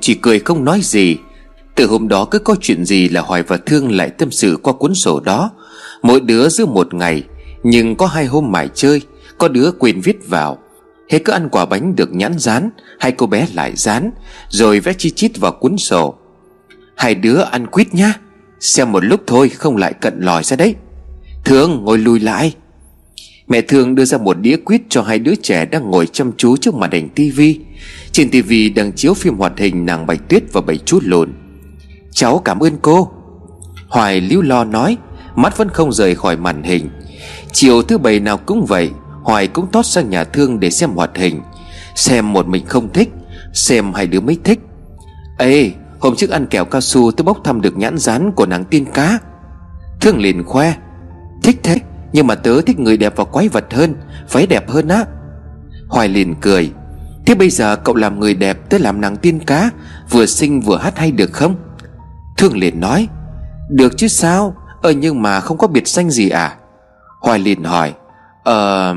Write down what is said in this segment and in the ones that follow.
Chỉ cười không nói gì. Từ hôm đó cứ có chuyện gì là Hoài và Thương lại tâm sự qua cuốn sổ đó. Mỗi đứa giữ một ngày, Nhưng có hai hôm mải chơi, Có đứa quên viết vào. Hết cứ ăn quả bánh được nhãn dán Hai cô bé lại dán Rồi vẽ chi chít vào cuốn sổ. Hai đứa ăn quýt nhá, Xem một lúc thôi không lại cận lòi ra đấy. Thương, ngồi lùi lại. Mẹ Thương đưa ra một đĩa quýt cho hai đứa trẻ đang ngồi chăm chú trước màn hình tivi Trên tivi đang chiếu phim hoạt hình nàng Bạch Tuyết và bảy chú lùn Cháu cảm ơn cô. Hoài líu lo nói, Mắt vẫn không rời khỏi màn hình. Chiều thứ bảy nào cũng vậy, Hoài cũng tót sang nhà Thương để xem hoạt hình. Xem một mình không thích, Xem hai đứa mới thích. Ê, hôm trước ăn kẹo cao su tôi bốc thăm được nhãn rán của nàng tiên cá. Thương liền khoe, Thích thế. Nhưng mà tớ thích người đẹp và quái vật hơn Váy đẹp hơn á. Hoài liền cười. Thế bây giờ cậu làm người đẹp, Tớ làm nàng tiên cá, Vừa xinh vừa hát hay được không? Thương liền nói. Được chứ sao? Ờ nhưng mà không có biệt danh gì à? Hoài liền hỏi. Ờ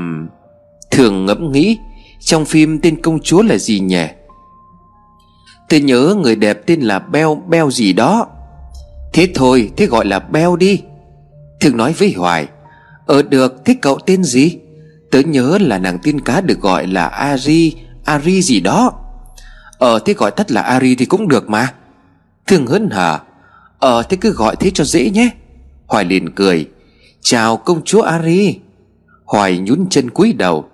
Thường ngẫm nghĩ, Trong phim tên công chúa là gì nhỉ? Tôi nhớ người đẹp tên là Beo Beo gì đó. Thế thôi, Thế gọi là Beo đi. Thường nói với Hoài. Ờ được Thế cậu tên gì? Tớ nhớ là nàng tiên cá được gọi là Ari Ari gì đó. Ờ thế gọi tắt là Ari thì cũng được mà. Thương hớn hở Ờ thế cứ gọi thế cho dễ nhé. Hoài liền cười. Chào công chúa Ari. Hoài nhún chân cúi đầu.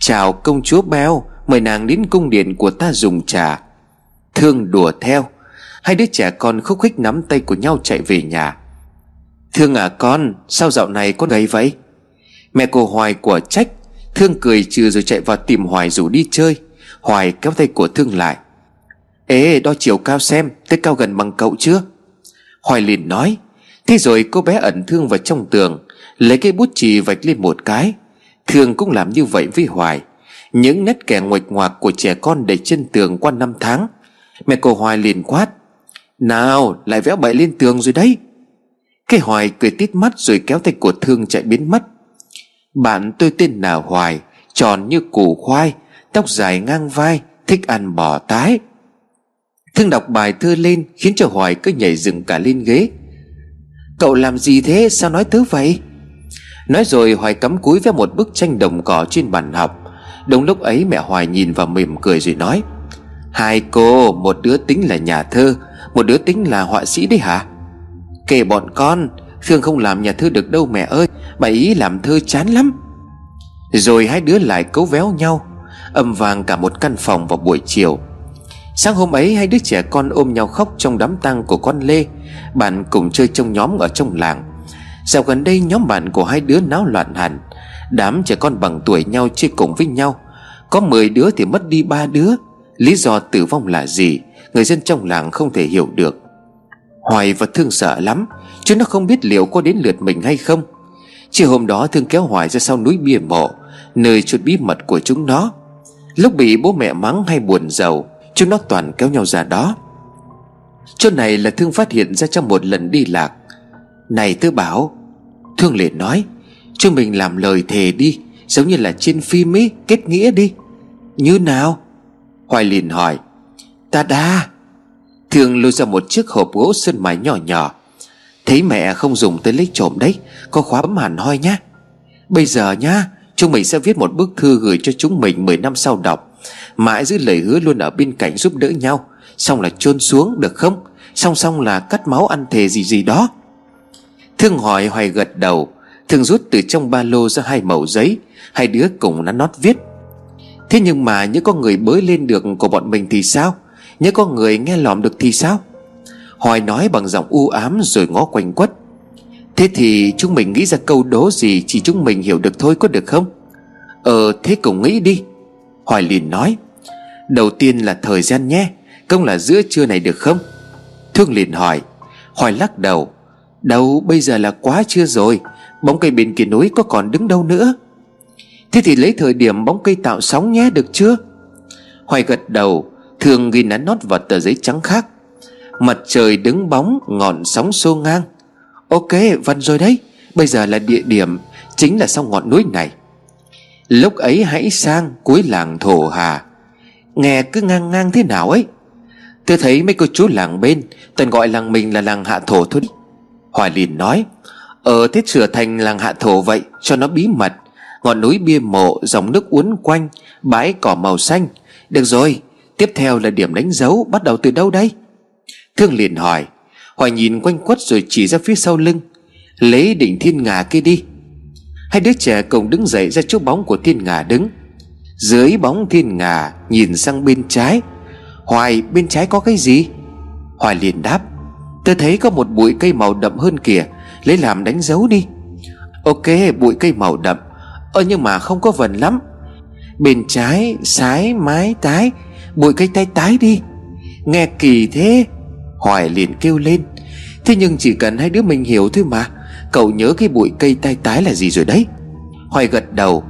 Chào công chúa Beo, Mời nàng đến cung điện của ta dùng trà. Thương đùa theo. Hai đứa trẻ con khúc khích nắm tay của nhau chạy về nhà. Thương à con, Sao dạo này con gầy vậy? Mẹ cô Hoài của trách, Thương cười trừ rồi chạy vào tìm Hoài rủ đi chơi. Hoài kéo tay của Thương lại. Ê, đo chiều cao xem, Tới cao gần bằng cậu chưa? Hoài liền nói. Thế rồi cô bé ẩn Thương vào trong tường, Lấy cây bút chì vạch lên một cái. Thương cũng làm như vậy với Hoài. Những nét kẻ nguệch ngoạc của trẻ con để trên tường qua năm tháng. Mẹ cô Hoài liền quát. Nào, lại vẽ bậy lên tường rồi đấy. Cái Hoài cười tít mắt rồi kéo tay của Thương chạy biến mất. Bạn tôi tên là Hoài, Tròn như củ khoai, Tóc dài ngang vai, Thích ăn bò tái. Thương đọc bài thơ lên Khiến cho Hoài cứ nhảy dựng cả lên ghế. Cậu làm gì thế? Sao nói tớ vậy? Nói rồi Hoài cắm cúi với một bức tranh đồng cỏ trên bàn học. Đúng lúc ấy mẹ Hoài nhìn vào mỉm cười rồi nói, Hai cô, Một đứa tính là nhà thơ, Một đứa tính là họa sĩ đấy hả? Kể bọn con, Khương không làm nhà thơ được đâu mẹ ơi, Bà ý làm thơ chán lắm. Rồi hai đứa lại cấu véo nhau, Âm vàng cả một căn phòng vào buổi chiều. Sáng hôm ấy, hai đứa trẻ con ôm nhau khóc trong đám tang của con Lê. Bạn cùng chơi trong nhóm ở trong làng. Dạo gần đây, nhóm bạn của hai đứa náo loạn hẳn. Đám trẻ con bằng tuổi nhau chơi cùng với nhau. Có 10 đứa thì mất đi ba đứa. Lý do tử vong là gì, Người dân trong làng không thể hiểu được. Hoài và Thương sợ lắm, Chứ nó không biết liệu có đến lượt mình hay không. Chiều hôm đó Thương kéo Hoài ra sau núi bia mộ, Nơi chút bí mật của chúng nó. Lúc bị bố mẹ mắng hay buồn giàu, Chúng nó toàn kéo nhau ra đó. Chỗ này là Thương phát hiện ra trong một lần đi lạc. Này Tư bảo, Thương liền nói Chúng mình làm lời thề đi, Giống như là trên phim ấy Kết nghĩa đi. Như nào? Hoài liền hỏi, Ta đa Thương lôi ra một chiếc hộp gỗ sơn mài nhỏ nhỏ. Thấy mẹ không dùng tới lấy trộm đấy, Có khóa bấm hẳn hoi nhá. Bây giờ nhá, Chúng mình sẽ viết một bức thư gửi cho chúng mình 10 năm sau đọc. Mãi giữ lời hứa luôn ở bên cạnh giúp đỡ nhau. Xong là chôn xuống, được không? Song song là cắt máu ăn thề gì gì đó. Thương hỏi Hoài gật đầu. Thương rút từ trong ba lô ra hai mẩu giấy. Hai đứa cùng nắn nót viết. Thế nhưng mà những con người bới lên được của bọn mình thì sao? Nhớ có người nghe lòm được thì sao? Hoài nói bằng giọng u ám rồi ngó quanh quất. Thế thì chúng mình nghĩ ra câu đố gì Chỉ chúng mình hiểu được thôi có được không? Ờ thế cùng nghĩ đi. Hoài liền nói, Đầu tiên là thời gian nhé Công là giữa trưa này được không? Thương liền hỏi, Hoài lắc đầu Đâu bây giờ là quá trưa rồi, Bóng cây bên kia núi có còn đứng đâu nữa? Thế thì lấy thời điểm bóng cây tạo sóng nhé, được chưa? Hoài gật đầu Thường ghi nắn nót vào tờ giấy trắng khác. Mặt trời đứng bóng, Ngọn sóng xô ngang. Ok, văn rồi đấy. Bây giờ là địa điểm, Chính là sau ngọn núi này. Lúc ấy hãy sang cuối làng thổ hà. Nghe cứ ngang ngang thế nào ấy? Tôi thấy mấy cô chú làng bên Toàn gọi làng mình là làng hạ thổ thôi Hoài liền nói Ờ thế sửa thành làng hạ thổ vậy, Cho nó bí mật. Ngọn núi bia mộ, Dòng nước uốn quanh, Bãi cỏ màu xanh. Được rồi Tiếp theo là điểm đánh dấu Bắt đầu từ đâu đây? Thương liền hỏi. Hoài nhìn quanh quất rồi chỉ ra phía sau lưng. Lấy đỉnh thiên ngà kia đi. Hai đứa trẻ cùng đứng dậy ra chỗ bóng của thiên ngà đứng. Dưới bóng thiên ngà Nhìn sang bên trái. Hoài, bên trái có cái gì? Hoài liền đáp. Tôi thấy có một bụi cây màu đậm hơn kìa. Lấy làm đánh dấu đi. Ok, bụi cây màu đậm. Ơ, nhưng mà không có vần lắm. Bên trái, sái, mái, tái. Bụi cây tay tái đi. Nghe kỳ thế. Hoài liền kêu lên. Thế nhưng chỉ cần hai đứa mình hiểu thôi mà. Cậu nhớ cái bụi cây tay tái là gì rồi đấy. Hoài gật đầu.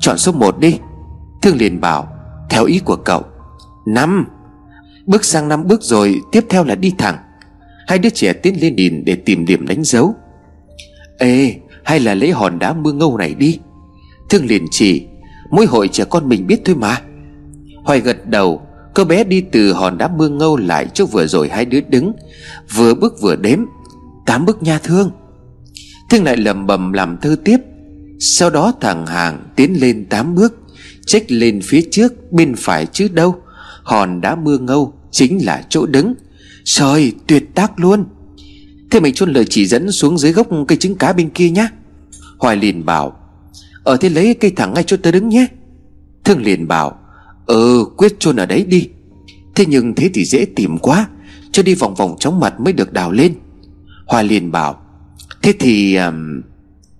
Chọn số 1 đi. Thương liền bảo, Theo ý của cậu, năm. Bước sang năm bước rồi, Tiếp theo là đi thẳng. Hai đứa trẻ tiến lên nhìn để tìm điểm đánh dấu. Ê, hay là lấy hòn đá mưa ngâu này đi. Thương liền chỉ, Mỗi hội trẻ con mình biết thôi mà. Hoài gật đầu. Cô bé đi từ hòn đá mưa ngâu lại chỗ vừa rồi hai đứa đứng, Vừa bước vừa đếm, Tám bước nha thương. Thương lại lầm bầm làm thơ tiếp. Sau đó thằng hàng tiến lên tám bước, Trách lên phía trước, Bên phải chứ đâu. Hòn đá mưa ngâu chính là chỗ đứng. Trời, tuyệt tác luôn. Thế mình chôn lời chỉ dẫn xuống dưới gốc cây trứng cá bên kia nhá. Hoài liền bảo, Ở thế lấy cây thẳng ngay chỗ tớ đứng nhé. Thương liền bảo Ừ quyết chôn ở đấy đi. Thế nhưng thế thì dễ tìm quá Cho đi vòng vòng chóng mặt mới được đào lên. Hoa liền bảo Thế thì um,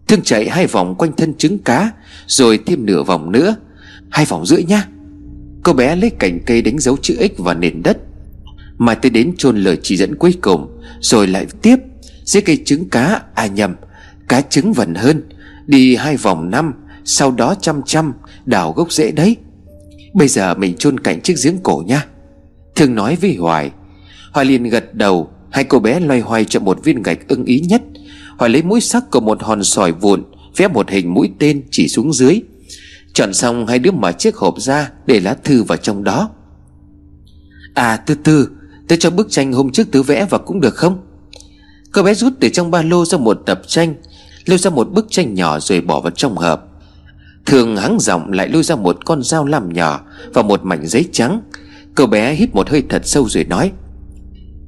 Thương chạy hai vòng quanh thân trứng cá Rồi thêm nửa vòng nữa Hai vòng rưỡi nhá. Cô bé lấy cành cây đánh dấu chữ X vào nền đất Mà tới đến chôn lời chỉ dẫn cuối cùng Rồi lại tiếp Dưới cây trứng cá À nhầm Cá trứng vần hơn Đi hai vòng năm Sau đó chăm chăm Đào gốc rễ đấy. Bây giờ mình chôn cạnh chiếc giếng cổ nha Thương nói với Hoài. Hoài liền gật đầu. Hai cô bé loay hoay chọn một viên gạch ưng ý nhất. Hoài lấy mũi sắc của một hòn sỏi vụn, Vẽ một hình mũi tên chỉ xuống dưới. Chọn xong hai đứa mở chiếc hộp ra, Để lá thư vào trong đó. À từ từ Tớ cho bức tranh hôm trước tớ vẽ vào cũng được không? Cô bé rút từ trong ba lô ra một tập tranh, Lôi ra một bức tranh nhỏ rồi bỏ vào trong hộp. Thường hắng giọng lại lôi ra một con dao làm nhỏ Và một mảnh giấy trắng. Cậu bé hít một hơi thật sâu rồi nói,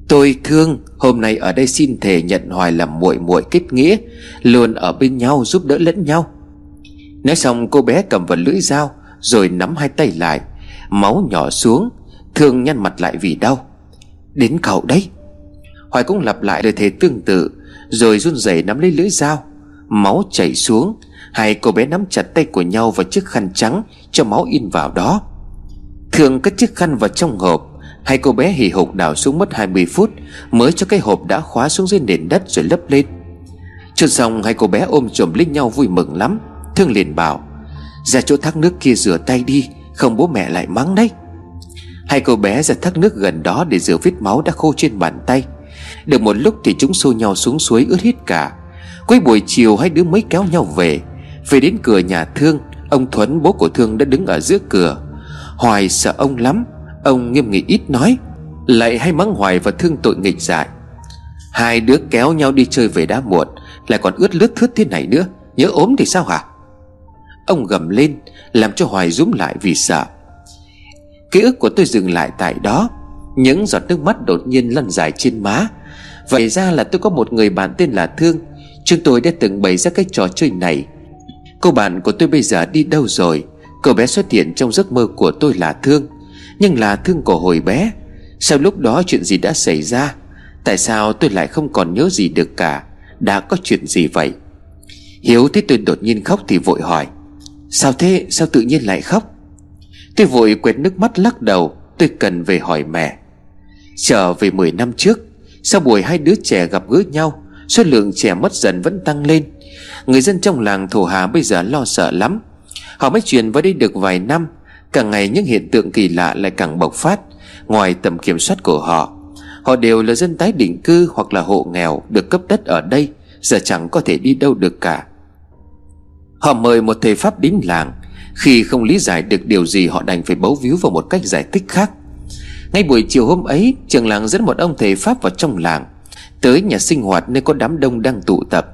Tôi thương, Hôm nay ở đây xin thề nhận Hoài làm muội muội kết nghĩa, Luôn ở bên nhau giúp đỡ lẫn nhau. Nói xong, cô bé cầm vật lưỡi dao Rồi nắm hai tay lại, Máu nhỏ xuống, Thương nhăn mặt lại vì đau. Đến cậu đấy. Hoài cũng lặp lại lời thề tương tự, Rồi run rẩy nắm lấy lưỡi dao, Máu chảy xuống Hai cô bé nắm chặt tay của nhau vào chiếc khăn trắng Cho máu in vào đó. Thường cất chiếc khăn vào trong hộp. Hai cô bé hì hục đào xuống mất 20 phút Mới cho cái hộp đã khóa xuống dưới nền đất rồi lấp lên. Chốt xong, hai cô bé ôm chồm lấy nhau vui mừng lắm. Thương liền bảo, Ra chỗ thác nước kia rửa tay đi, Không bố mẹ lại mắng đấy. Hai cô bé ra thác nước gần đó để rửa vết máu đã khô trên bàn tay. Được một lúc thì chúng xô nhau xuống suối ướt hết cả. Cuối buổi chiều, hai đứa mới kéo nhau về. Về đến cửa nhà Thương, Ông Thuấn, bố của Thương đã đứng ở giữa cửa. Hoài sợ ông lắm, Ông nghiêm nghị ít nói, Lại hay mắng Hoài và Thương tội nghịch dại. Hai đứa kéo nhau đi chơi về đã muộn, Lại còn ướt lướt thướt thế này nữa, Nhớ ốm thì sao hả? Ông gầm lên, Làm cho Hoài rúm lại vì sợ. Ký ức của tôi dừng lại tại đó, Những giọt nước mắt đột nhiên lăn dài trên má. Vậy ra là tôi có một người bạn tên là Thương, Chúng tôi đã từng bày ra cái trò chơi này. Cô bạn của tôi bây giờ đi đâu rồi? Cô bé xuất hiện trong giấc mơ của tôi là Thương. Nhưng là Thương của hồi bé. Sau lúc đó chuyện gì đã xảy ra? Tại sao tôi lại không còn nhớ gì được cả? Đã có chuyện gì vậy? Hiếu thấy tôi đột nhiên khóc thì vội hỏi. Sao thế? Sao tự nhiên lại khóc? Tôi vội quẹt nước mắt lắc đầu. Tôi cần về hỏi mẹ. Trở về 10 năm trước, Sau buổi hai đứa trẻ gặp gỡ nhau, Số lượng trẻ mất dần vẫn tăng lên. Người dân trong làng Thổ Hà bây giờ lo sợ lắm. Họ mới chuyển vào đây được vài năm, Càng ngày những hiện tượng kỳ lạ lại càng bộc phát, Ngoài tầm kiểm soát của họ. Họ đều là dân tái định cư hoặc là hộ nghèo, Được cấp đất ở đây, Giờ chẳng có thể đi đâu được cả. Họ mời một thầy Pháp đến làng, Khi không lý giải được điều gì Họ đành phải bấu víu vào một cách giải thích khác. Ngay buổi chiều hôm ấy, Trường làng dẫn một ông thầy Pháp vào trong làng, Tới nhà sinh hoạt nơi có đám đông đang tụ tập.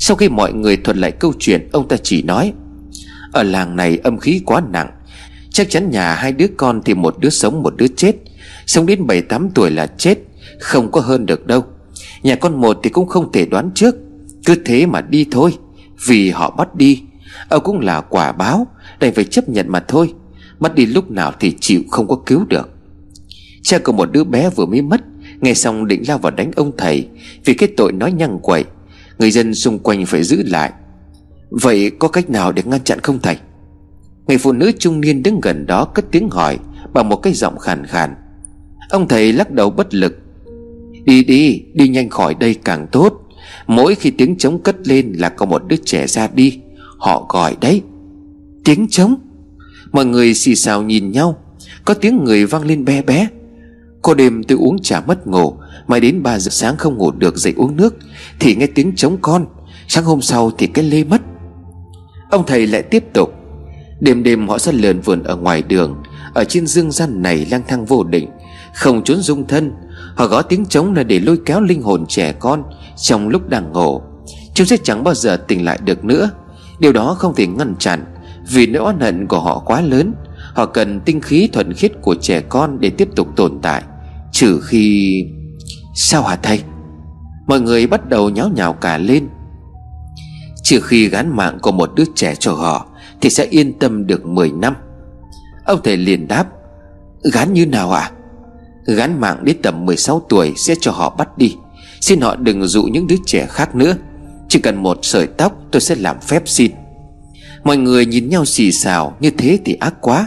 Sau khi mọi người thuật lại câu chuyện, Ông ta chỉ nói, Ở làng này âm khí quá nặng. Chắc chắn nhà hai đứa con thì một đứa sống, một đứa chết. Sống đến 7-8 tuổi là chết, Không có hơn được đâu. Nhà con một thì cũng không thể đoán trước. Cứ thế mà đi thôi, Vì họ bắt đi. Ông cũng là quả báo, Đành phải chấp nhận mà thôi. Mất đi lúc nào thì chịu không có cứu được. Cha của một đứa bé vừa mới mất, Nghe xong định lao vào đánh ông thầy, Vì cái tội nói nhăng quậy. Người dân xung quanh phải giữ lại. Vậy có cách nào để ngăn chặn không thầy? Người phụ nữ trung niên đứng gần đó cất tiếng hỏi Bằng một cái giọng khàn khàn. Ông thầy lắc đầu bất lực. Đi đi Đi nhanh khỏi đây càng tốt. Mỗi khi tiếng trống cất lên là có một đứa trẻ ra đi. Họ gọi đấy. Tiếng trống? Mọi người xì xào nhìn nhau. Có tiếng người vang lên bé bé. Cô đêm tôi uống trà mất ngủ Mãi đến 3 giờ sáng không ngủ được dậy uống nước, Thì nghe tiếng trống con. Sáng hôm sau thì cái lê mất. Ông thầy lại tiếp tục. Đêm đêm họ sẽ lượn vườn ở ngoài đường, Ở trên dương gian này lang thang vô định. Không trốn dung thân, Họ gõ tiếng trống là để lôi kéo linh hồn trẻ con Trong lúc đang ngủ. Chúng sẽ chẳng bao giờ tỉnh lại được nữa. Điều đó không thể ngăn chặn, Vì nỗi oán hận của họ quá lớn. Họ cần tinh khí thuần khiết của trẻ con Để tiếp tục tồn tại. Trừ khi Sao hả thầy? Mọi người bắt đầu nháo nhào cả lên. Trừ khi gán mạng của một đứa trẻ cho họ Thì sẽ yên tâm được 10 năm. Ông thầy liền đáp, Gán như nào ạ? À? Gán mạng đến tầm 16 tuổi Sẽ cho họ bắt đi. Xin họ đừng dụ những đứa trẻ khác nữa. Chỉ cần một sợi tóc tôi sẽ làm phép xin. Mọi người nhìn nhau xì xào, Như thế thì ác quá.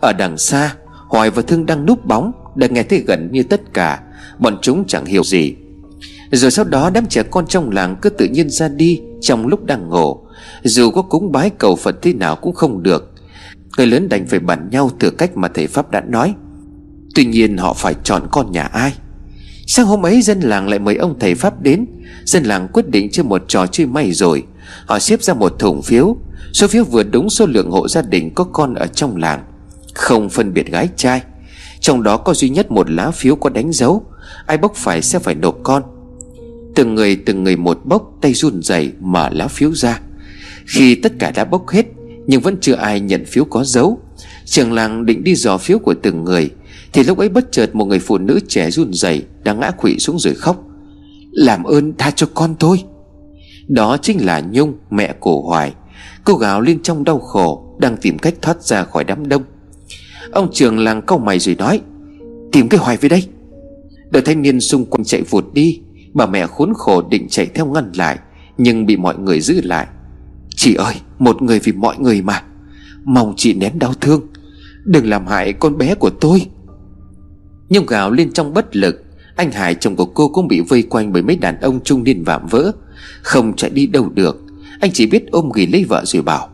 Ở đằng xa, Hoài và Thương đang núp bóng. Đã nghe thấy gần như tất cả, Bọn chúng chẳng hiểu gì. Rồi sau đó đám trẻ con trong làng cứ tự nhiên ra đi Trong lúc đang ngủ. Dù có cúng bái cầu Phật thế nào cũng không được. Người lớn đành phải bàn nhau từ cách mà thầy Pháp đã nói. Tuy nhiên họ phải chọn con nhà ai? Sáng hôm ấy dân làng lại mời ông thầy Pháp đến. Dân làng quyết định chơi một trò chơi may rồi. Họ xếp ra một thùng phiếu. Số phiếu vừa đúng số lượng hộ gia đình có con ở trong làng. Không phân biệt gái trai. Trong đó có duy nhất một lá phiếu có đánh dấu. Ai bốc phải sẽ phải nộp con. Từng người từng người một bốc, Tay run rẩy mở lá phiếu ra. Khi tất cả đã bốc hết, Nhưng vẫn chưa ai nhận phiếu có dấu. Trường làng định đi dò phiếu của từng người, Thì lúc ấy bất chợt một người phụ nữ trẻ run rẩy Đang ngã quỵ xuống rồi khóc. Làm ơn tha cho con tôi Đó chính là Nhung, mẹ cổ Hoài. Cô gào lên trong đau khổ, Đang tìm cách thoát ra khỏi đám đông. Ông trường làng câu mày rồi nói, Tìm cái Hoài về đây. Đợi thanh niên xung quanh chạy vụt đi, Bà mẹ khốn khổ định chạy theo ngăn lại, Nhưng bị mọi người giữ lại. Chị ơi, một người vì mọi người mà, Mong chị nén đau thương, Đừng làm hại con bé của tôi. Nhung gào lên trong bất lực, Anh Hải chồng của cô cũng bị vây quanh Bởi mấy đàn ông trung niên vạm vỡ, Không chạy đi đâu được. Anh chỉ biết ôm ghì lấy vợ rồi bảo,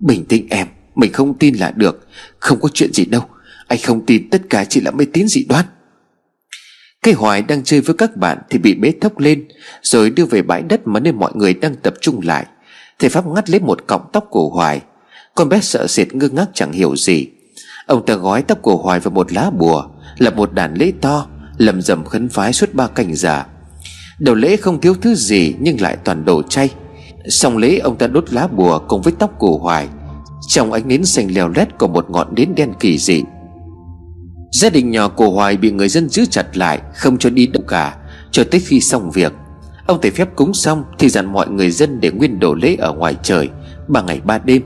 Bình tĩnh em mình không tin là được. Không có chuyện gì đâu. Anh không tin tất cả chỉ là mê tín dị đoan. Cây hoài đang chơi với các bạn Thì bị bế thốc lên, Rồi đưa về bãi đất mà nơi mọi người đang tập trung lại. Thầy Pháp ngắt lấy một cọng tóc của Hoài. Con bé sợ sệt ngơ ngác chẳng hiểu gì. Ông ta gói tóc của Hoài vào một lá bùa Là một đàn lễ to, Lầm rầm khấn phái suốt ba canh giờ. Đầu lễ không thiếu thứ gì Nhưng lại toàn đồ chay. Xong lễ, ông ta đốt lá bùa cùng với tóc của Hoài trong ánh nến xanh leo lét Của một ngọn nến đen kỳ dị. Gia đình nhỏ của Hoài bị người dân giữ chặt lại, Không cho đi đâu cả, Cho tới khi xong việc. Ông thầy phép cúng xong Thì dặn mọi người dân để nguyên đồ lễ ở ngoài trời, Ba ngày ba đêm.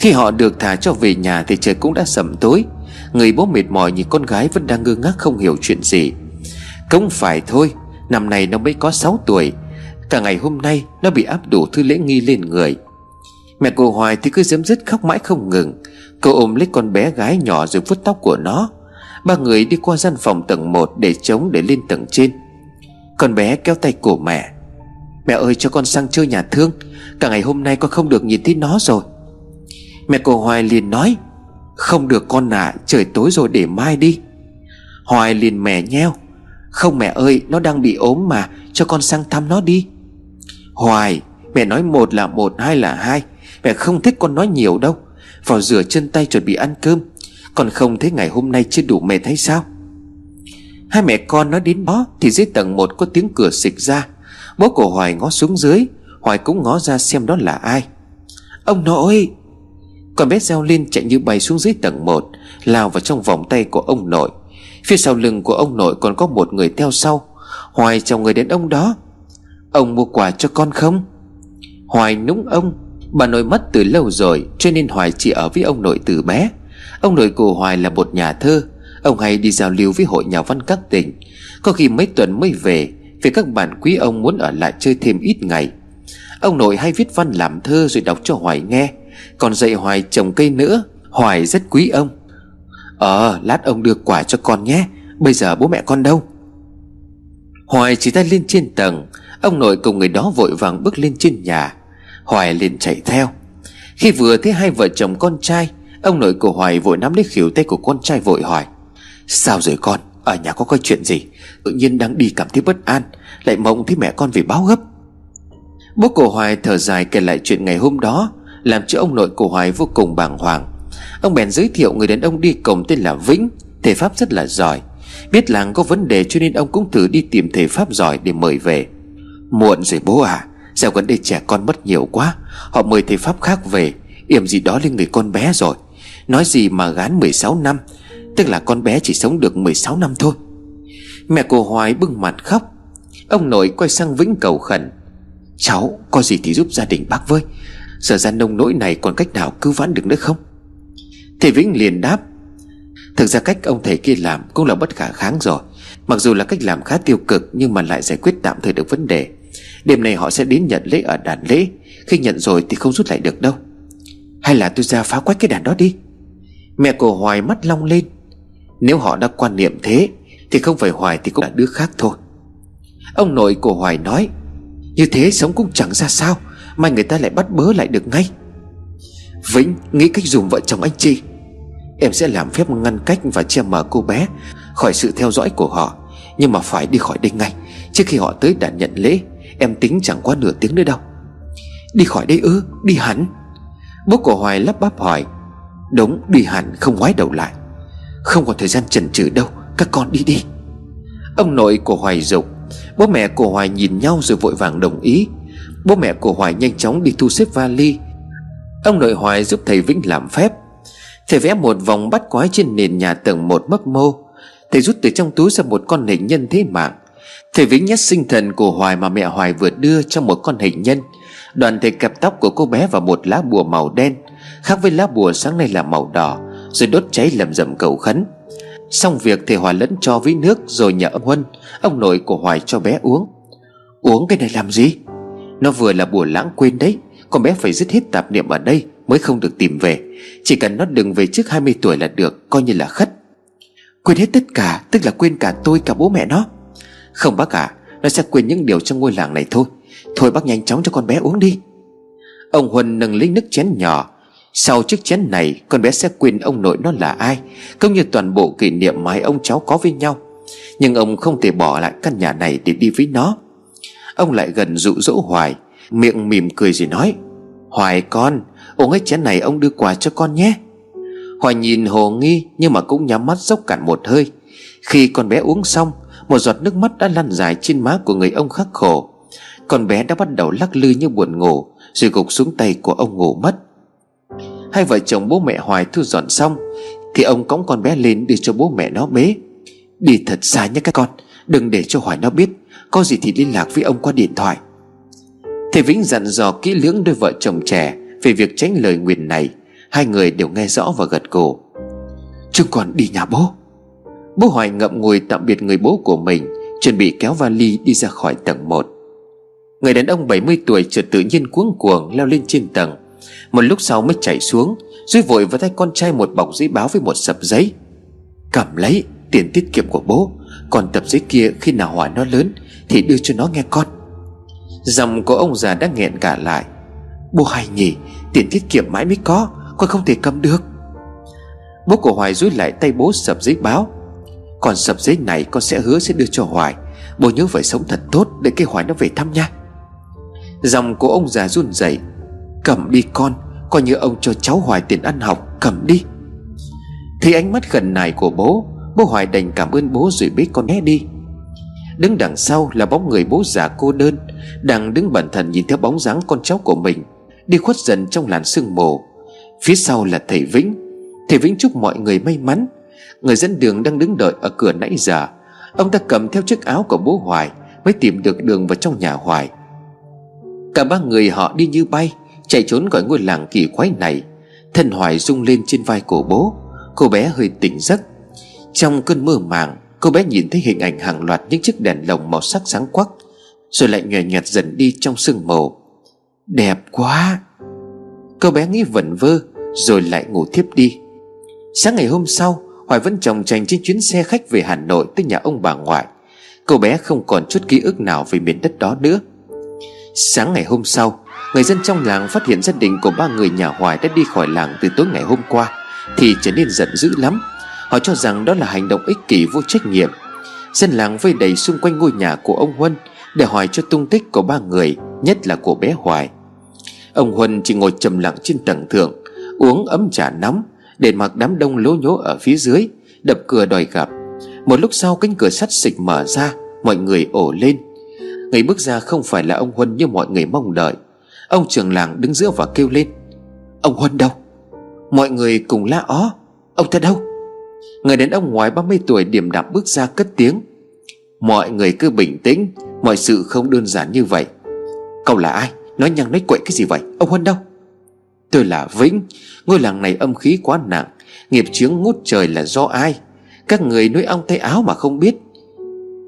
Khi họ được thả cho về nhà Thì trời cũng đã sầm tối. Người bố mệt mỏi nhìn con gái vẫn đang ngơ ngác không hiểu chuyện gì. Cũng phải thôi, Năm nay nó mới có 6 tuổi. Cả ngày hôm nay nó bị áp đủ thứ lễ nghi lên người. Mẹ cô Hoài thì cứ dấm dứt khóc mãi không ngừng. Cô ôm lấy con bé gái nhỏ rồi vuốt tóc của nó. Ba người đi qua gian phòng tầng 1 Để chống để lên tầng trên. Con bé kéo tay của mẹ. Mẹ ơi cho con sang chơi nhà thương. Cả ngày hôm nay con không được nhìn thấy nó rồi. Mẹ cô Hoài liền nói Không được con ạ à, Trời tối rồi để mai đi. Hoài liền mẹ nheo Không mẹ ơi nó đang bị ốm mà Cho con sang thăm nó đi. Hoài Mẹ nói một là một hai là hai. Mẹ không thích con nói nhiều đâu. Vào rửa chân tay chuẩn bị ăn cơm. Còn không thấy ngày hôm nay chưa đủ mệt hay sao? Hai mẹ con nói đến đó Thì dưới tầng một có tiếng cửa xịch ra. Bố của Hoài ngó xuống dưới. Hoài cũng ngó ra xem đó là ai. Ông nội Con bé reo lên chạy như bay xuống dưới tầng một, Lao vào trong vòng tay của ông nội. Phía sau lưng của ông nội còn có một người theo sau. Hoài chào người đến ông đó. Ông mua quà cho con không? Hoài núng ông. Bà nội mất từ lâu rồi, Cho nên Hoài chỉ ở với ông nội từ bé. Ông nội của Hoài là một nhà thơ. Ông hay đi giao lưu với hội nhà văn các tỉnh. Có khi mấy tuần mới về, Vì các bạn quý ông muốn ở lại chơi thêm ít ngày. Ông nội hay viết văn làm thơ rồi đọc cho Hoài nghe. Còn dạy Hoài trồng cây nữa, Hoài rất quý ông. Ờ lát ông đưa quả cho con nhé. Bây giờ bố mẹ con đâu? Hoài chỉ tay lên trên tầng. Ông nội cùng người đó vội vàng bước lên trên nhà. Hoài liền chạy theo. Khi vừa thấy hai vợ chồng con trai, Ông nội của Hoài vội nắm lấy khỉu tay của con trai vội hỏi, Sao rồi con? Ở nhà có coi chuyện gì? Tự nhiên đang đi cảm thấy bất an, Lại mong thấy mẹ con về báo gấp. Bố của Hoài thở dài kể lại chuyện ngày hôm đó, Làm cho ông nội của Hoài vô cùng bàng hoàng. Ông bèn giới thiệu người đàn ông đi cùng tên là Vĩnh, Thể pháp rất là giỏi. Biết làng có vấn đề cho nên ông cũng thử đi tìm thể pháp giỏi để mời về. Muộn rồi bố à Dạo gần đây trẻ con mất nhiều quá. Họ mời thầy pháp khác về. Yểm gì đó lên người con bé rồi. Nói gì mà gán 16 năm. Tức là con bé chỉ sống được 16 năm thôi. Mẹ cô Hoài bưng mặt khóc. Ông nội quay sang Vĩnh cầu khẩn. Cháu, có gì thì giúp gia đình bác với. Giờ ra nông nỗi này còn cách nào cứu vãn được nữa không? Thầy Vĩnh liền đáp. Thực ra cách ông thầy kia làm cũng là bất khả kháng rồi. Mặc dù là cách làm khá tiêu cực Nhưng mà lại giải quyết tạm thời được vấn đề. Đêm nay họ sẽ đến nhận lễ ở đàn lễ. Khi nhận rồi thì không rút lại được đâu. Hay là tôi ra phá quách cái đàn đó đi. Mẹ của Hoài mắt long lên. Nếu họ đã quan niệm thế, Thì không phải Hoài thì cũng là đứa khác thôi. Ông nội của Hoài nói, Như thế sống cũng chẳng ra sao Mà người ta lại bắt bớ lại được ngay. Vĩnh nghĩ cách dùng vợ chồng anh Chi. Em sẽ làm phép ngăn cách và che mờ cô bé Khỏi sự theo dõi của họ, Nhưng mà phải đi khỏi đây ngay, Trước khi họ tới đàn nhận lễ. Em tính chẳng qua nửa tiếng nữa đâu. Đi khỏi đây ư, đi hẳn. Bố của Hoài lắp bắp hỏi. Đúng đi hẳn, không ngoái đầu lại. Không còn thời gian chần chừ đâu, Các con đi đi. Ông nội của Hoài dục Bố mẹ của Hoài nhìn nhau rồi vội vàng đồng ý. Bố mẹ của Hoài nhanh chóng đi thu xếp vali. Ông nội Hoài giúp thầy Vĩnh làm phép. Thầy vẽ một vòng bắt quái trên nền nhà tầng một mấp mô. Thầy rút từ trong túi ra một con hình nhân thế mạng. Thầy Vĩnh nhất sinh thần của Hoài mà mẹ Hoài vừa đưa cho một con hình nhân. Đoàn thầy cặp tóc của cô bé vào một lá bùa màu đen, Khác với lá bùa sáng nay là màu đỏ, Rồi đốt cháy lầm rầm cầu khấn. Xong việc thầy Hoài lẫn cho với nước Rồi nhờ ông Huân, Ông nội của Hoài cho bé uống. Uống cái này làm gì? Nó vừa là bùa lãng quên đấy, Con bé phải dứt hết tạp niệm ở đây Mới không được tìm về. Chỉ cần nó đừng về trước 20 tuổi là được, Coi như là khất. Quên hết tất cả, Tức là quên cả tôi cả bố mẹ nó. Không bác ạ à, Nó sẽ quên những điều trong ngôi làng này thôi. Thôi bác nhanh chóng cho con bé uống đi. Ông Huân nâng lấy nước chén nhỏ. Sau chiếc chén này Con bé sẽ quên ông nội nó là ai Cũng như toàn bộ kỷ niệm mà hai ông cháu có với nhau. Nhưng ông không thể bỏ lại căn nhà này để đi với nó. Ông lại gần dụ dỗ Hoài Miệng mỉm cười rồi nói Hoài con Uống hết chén này ông đưa quà cho con nhé. Hoài nhìn hồ nghi Nhưng mà cũng nhắm mắt dốc cạn một hơi. Khi con bé uống xong một giọt nước mắt đã lăn dài trên má của người ông khắc khổ. Con bé đã bắt đầu lắc lư như buồn ngủ, Rồi gục xuống tay của ông ngủ mất. Hai vợ chồng bố mẹ Hoài thu dọn xong, Thì ông cõng con bé lên đưa cho bố mẹ nó bế. Đi thật xa nhé các con, Đừng để cho Hoài nó biết, Có gì thì liên lạc với ông qua điện thoại. Thầy Vĩnh dặn dò kỹ lưỡng đôi vợ chồng trẻ Về việc tránh lời nguyền này. Hai người đều nghe rõ và gật cổ Chúng còn đi nhà bố. Bố Hoài ngậm ngùi tạm biệt người bố của mình, Chuẩn bị kéo vali đi ra khỏi tầng 1 Người đàn ông 70 tuổi chợt tự nhiên cuống cuồng, leo lên trên tầng. Một lúc sau mới chạy xuống Rồi vội vào tay con trai một bọc giấy báo với một sập giấy. Cầm lấy tiền tiết kiệm của bố, Còn tập giấy kia khi nào hỏa nó lớn Thì đưa cho nó nghe con. Dòng của ông già đã nghẹn cả lại. Bố hay nhỉ, Tiền tiết kiệm mãi mới có, Con không thể cầm được. Bố của Hoài rút lại tay bố sập giấy báo. Còn sập giấy này con sẽ hứa sẽ đưa cho Hoài. Bố nhớ phải sống thật tốt Để cái Hoài nó về thăm nha. Dòng của ông già run rẩy. Cầm đi con, Coi như ông cho cháu Hoài tiền ăn học, Cầm đi. Thì ánh mắt khẩn này của bố Bố Hoài đành cảm ơn bố rồi bế con né đi. Đứng đằng sau là bóng người bố già cô đơn, Đang đứng bẩn thần nhìn theo bóng dáng con cháu của mình, Đi khuất dần trong làn sương mù. Phía sau là thầy Vĩnh. Thầy Vĩnh chúc mọi người may mắn. Người dẫn đường đang đứng đợi ở cửa nãy giờ. Ông ta cầm theo chiếc áo của bố Hoài Mới tìm được đường vào trong nhà Hoài. Cả ba người họ đi như bay, Chạy trốn khỏi ngôi làng kỳ quái này. Thân Hoài rung lên trên vai của bố. Cô bé hơi tỉnh giấc. Trong cơn mơ màng, Cô bé nhìn thấy hình ảnh hàng loạt những chiếc đèn lồng màu sắc sáng quắc, Rồi lại nhòe nhạt dần đi trong sương mù. Đẹp quá! Cô bé nghĩ vẩn vơ, Rồi lại ngủ thiếp đi. Sáng ngày hôm sau Hoài vẫn chồng tranh trên chuyến xe khách về Hà Nội Tới nhà ông bà ngoại. Cô bé không còn chút ký ức nào về miền đất đó nữa. Sáng ngày hôm sau, Người dân trong làng phát hiện gia đình của ba người nhà Hoài đã đi khỏi làng từ tối ngày hôm qua, Thì trở nên giận dữ lắm. Họ cho rằng đó là hành động ích kỷ vô trách nhiệm. Dân làng vây đầy xung quanh ngôi nhà của ông Huân Để hỏi cho tung tích của ba người, Nhất là của bé Hoài. Ông Huân chỉ ngồi trầm lặng trên tầng thượng, Uống ấm trà nóng. Để mặc đám đông lố nhố ở phía dưới, Đập cửa đòi gặp. Một lúc sau cánh cửa sắt xịch mở ra, Mọi người ổ lên. Người bước ra không phải là ông Huân như mọi người mong đợi. Ông trưởng làng đứng giữa và kêu lên, Ông Huân đâu? Mọi người cùng la ó, Ông ta đâu? Người đàn ông ngoài 30 tuổi điềm đạm bước ra cất tiếng, Mọi người cứ bình tĩnh, Mọi sự không đơn giản như vậy. Cậu là ai? Nói nhăng nói quậy cái gì vậy? Ông Huân đâu? Tôi là Vĩnh. Ngôi làng này âm khí quá nặng. Nghiệp chướng ngút trời là do ai? Các người nuôi ong tay áo mà không biết.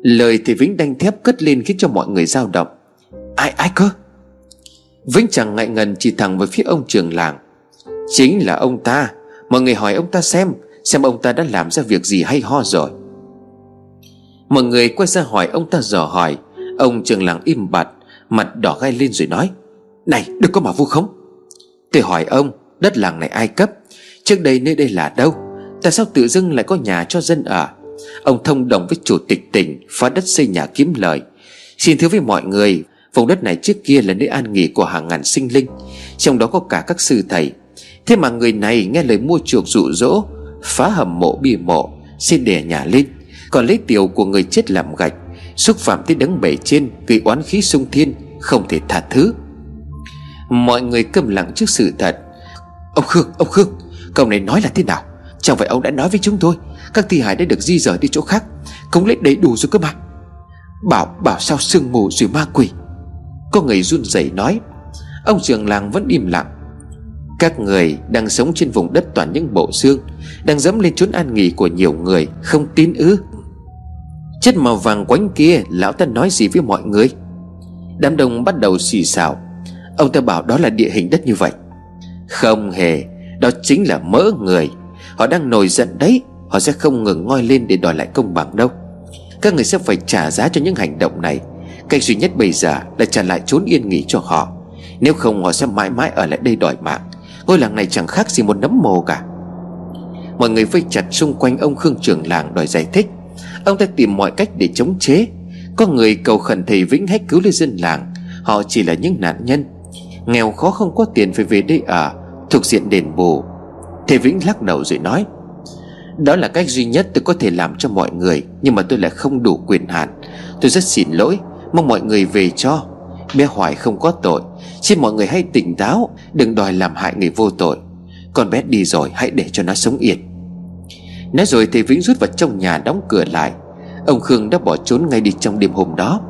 Lời thì Vĩnh đanh thép cất lên khiến cho mọi người dao động. Ai ai cơ? Vĩnh chẳng ngại ngần chỉ thẳng về phía ông trường làng. Chính là ông ta. Mọi người hỏi ông ta xem Xem ông ta đã làm ra việc gì hay ho rồi. Mọi người quay ra hỏi ông ta dò hỏi. Ông trường làng im bặt, Mặt đỏ gai lên rồi nói, Này, đừng có mà vu khống. Tôi hỏi ông, Đất làng này ai cấp? Trước đây nơi đây là đâu? Tại sao tự dưng lại có nhà cho dân ở? Ông thông đồng với chủ tịch tỉnh Phá đất xây nhà kiếm lời. Xin thưa với mọi người, Vùng đất này trước kia là nơi an nghỉ của hàng ngàn sinh linh, Trong đó có cả các sư thầy. Thế mà người này nghe lời mua chuộc dụ dỗ, Phá hầm mộ bia mộ, Xin đè nhà lên, Còn lấy tiểu của người chết làm gạch, Xúc phạm tới đấng bể trên, Gây oán khí sung thiên, Không thể tha thứ. Mọi người câm lặng trước sự thật. Ông Khương, ông Khương Câu này nói là thế nào? Chẳng phải ông đã nói với chúng tôi Các thi hài đã được di rời đi chỗ khác Công lết đầy đủ rồi cơ mà. Bảo, bảo sao sương mù rồi ma quỷ? Có người run rẩy nói. Ông trường làng vẫn im lặng. Các người đang sống trên vùng đất toàn những bộ xương Đang dẫm lên chốn an nghỉ của nhiều người Không tin ư. Chất màu vàng quánh kia Lão ta nói gì với mọi người? Đám đông bắt đầu xì xào. Ông ta bảo đó là địa hình đất như vậy. Không hề, Đó chính là mỡ người. Họ đang nổi giận đấy, Họ sẽ không ngừng ngoi lên để đòi lại công bằng đâu. Các người sẽ phải trả giá cho những hành động này. Cách duy nhất bây giờ là trả lại chốn yên nghỉ cho họ. Nếu không, họ sẽ mãi mãi ở lại đây đòi mạng. Ngôi làng này chẳng khác gì một nấm mồ cả. Mọi người vây chặt xung quanh ông Khương trưởng làng đòi giải thích. Ông ta tìm mọi cách để chống chế. Có người cầu khẩn thầy Vĩnh hãy cứu lấy dân làng. Họ chỉ là những nạn nhân. Nghèo khó không có tiền phải về đây ở Thuộc diện đền bù. Thầy Vĩnh lắc đầu rồi nói, Đó là cách duy nhất tôi có thể làm cho mọi người, Nhưng mà tôi lại không đủ quyền hạn. Tôi rất xin lỗi, Mong mọi người về cho. Bé Hoài không có tội. Xin mọi người hãy tỉnh táo, Đừng đòi làm hại người vô tội. Con bé đi rồi, hãy để cho nó sống yên. Nói rồi thầy Vĩnh rút vào trong nhà đóng cửa lại. Ông Khương đã bỏ trốn ngay đi trong đêm hôm đó.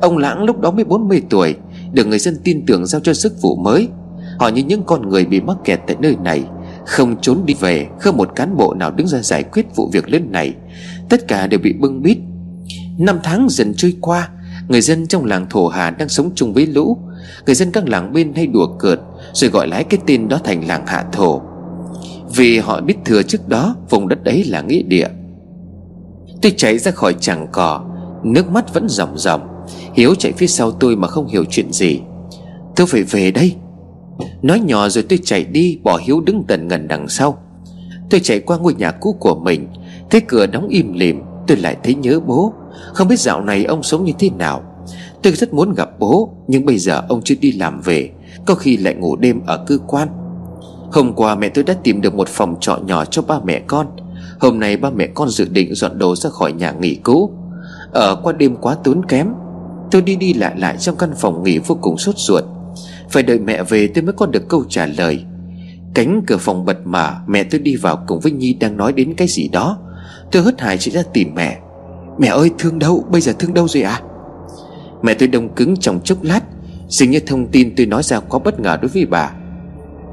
Ông Lãng lúc đó mới 40 tuổi được người dân tin tưởng giao cho sức vụ mới. Họ như những con người bị mắc kẹt tại nơi này, Không trốn đi về, Không một cán bộ nào đứng ra giải quyết vụ việc lớn này. Tất cả đều bị bưng bít. Năm tháng dần trôi qua, Người dân trong làng Thổ Hà đang sống chung với lũ. Người dân các làng bên hay đùa cợt, Rồi gọi lái cái tên đó thành làng Hạ Thổ. Vì họ biết thừa trước đó, Vùng đất ấy là nghĩa địa. Tôi chạy ra khỏi chàng cỏ, Nước mắt vẫn ròng ròng. Hiếu chạy phía sau tôi mà không hiểu chuyện gì. Tôi phải về đây. Nói nhỏ rồi tôi chạy đi, Bỏ Hiếu đứng tần ngần đằng sau. Tôi chạy qua ngôi nhà cũ của mình, Thấy cửa đóng im lìm, Tôi lại thấy nhớ bố. Không biết dạo này ông sống như thế nào. Tôi rất muốn gặp bố, Nhưng bây giờ ông chưa đi làm về, Có khi lại ngủ đêm ở cơ quan. Hôm qua mẹ tôi đã tìm được một phòng trọ nhỏ cho ba mẹ con. Hôm nay ba mẹ con dự định dọn đồ ra khỏi nhà nghỉ cũ. Ở qua đêm quá tốn kém Tôi đi đi lại lại trong căn phòng nghỉ vô cùng sốt ruột. Phải đợi mẹ về tôi mới có được câu trả lời. Cánh cửa phòng bật mở Mẹ tôi đi vào cùng với Nhi đang nói đến cái gì đó. Tôi hớt hải chạy ra tìm mẹ. Mẹ ơi thương đâu? Bây giờ thương đâu rồi à Mẹ tôi đông cứng trong chốc lát. Dường như thông tin tôi nói ra có bất ngờ đối với bà.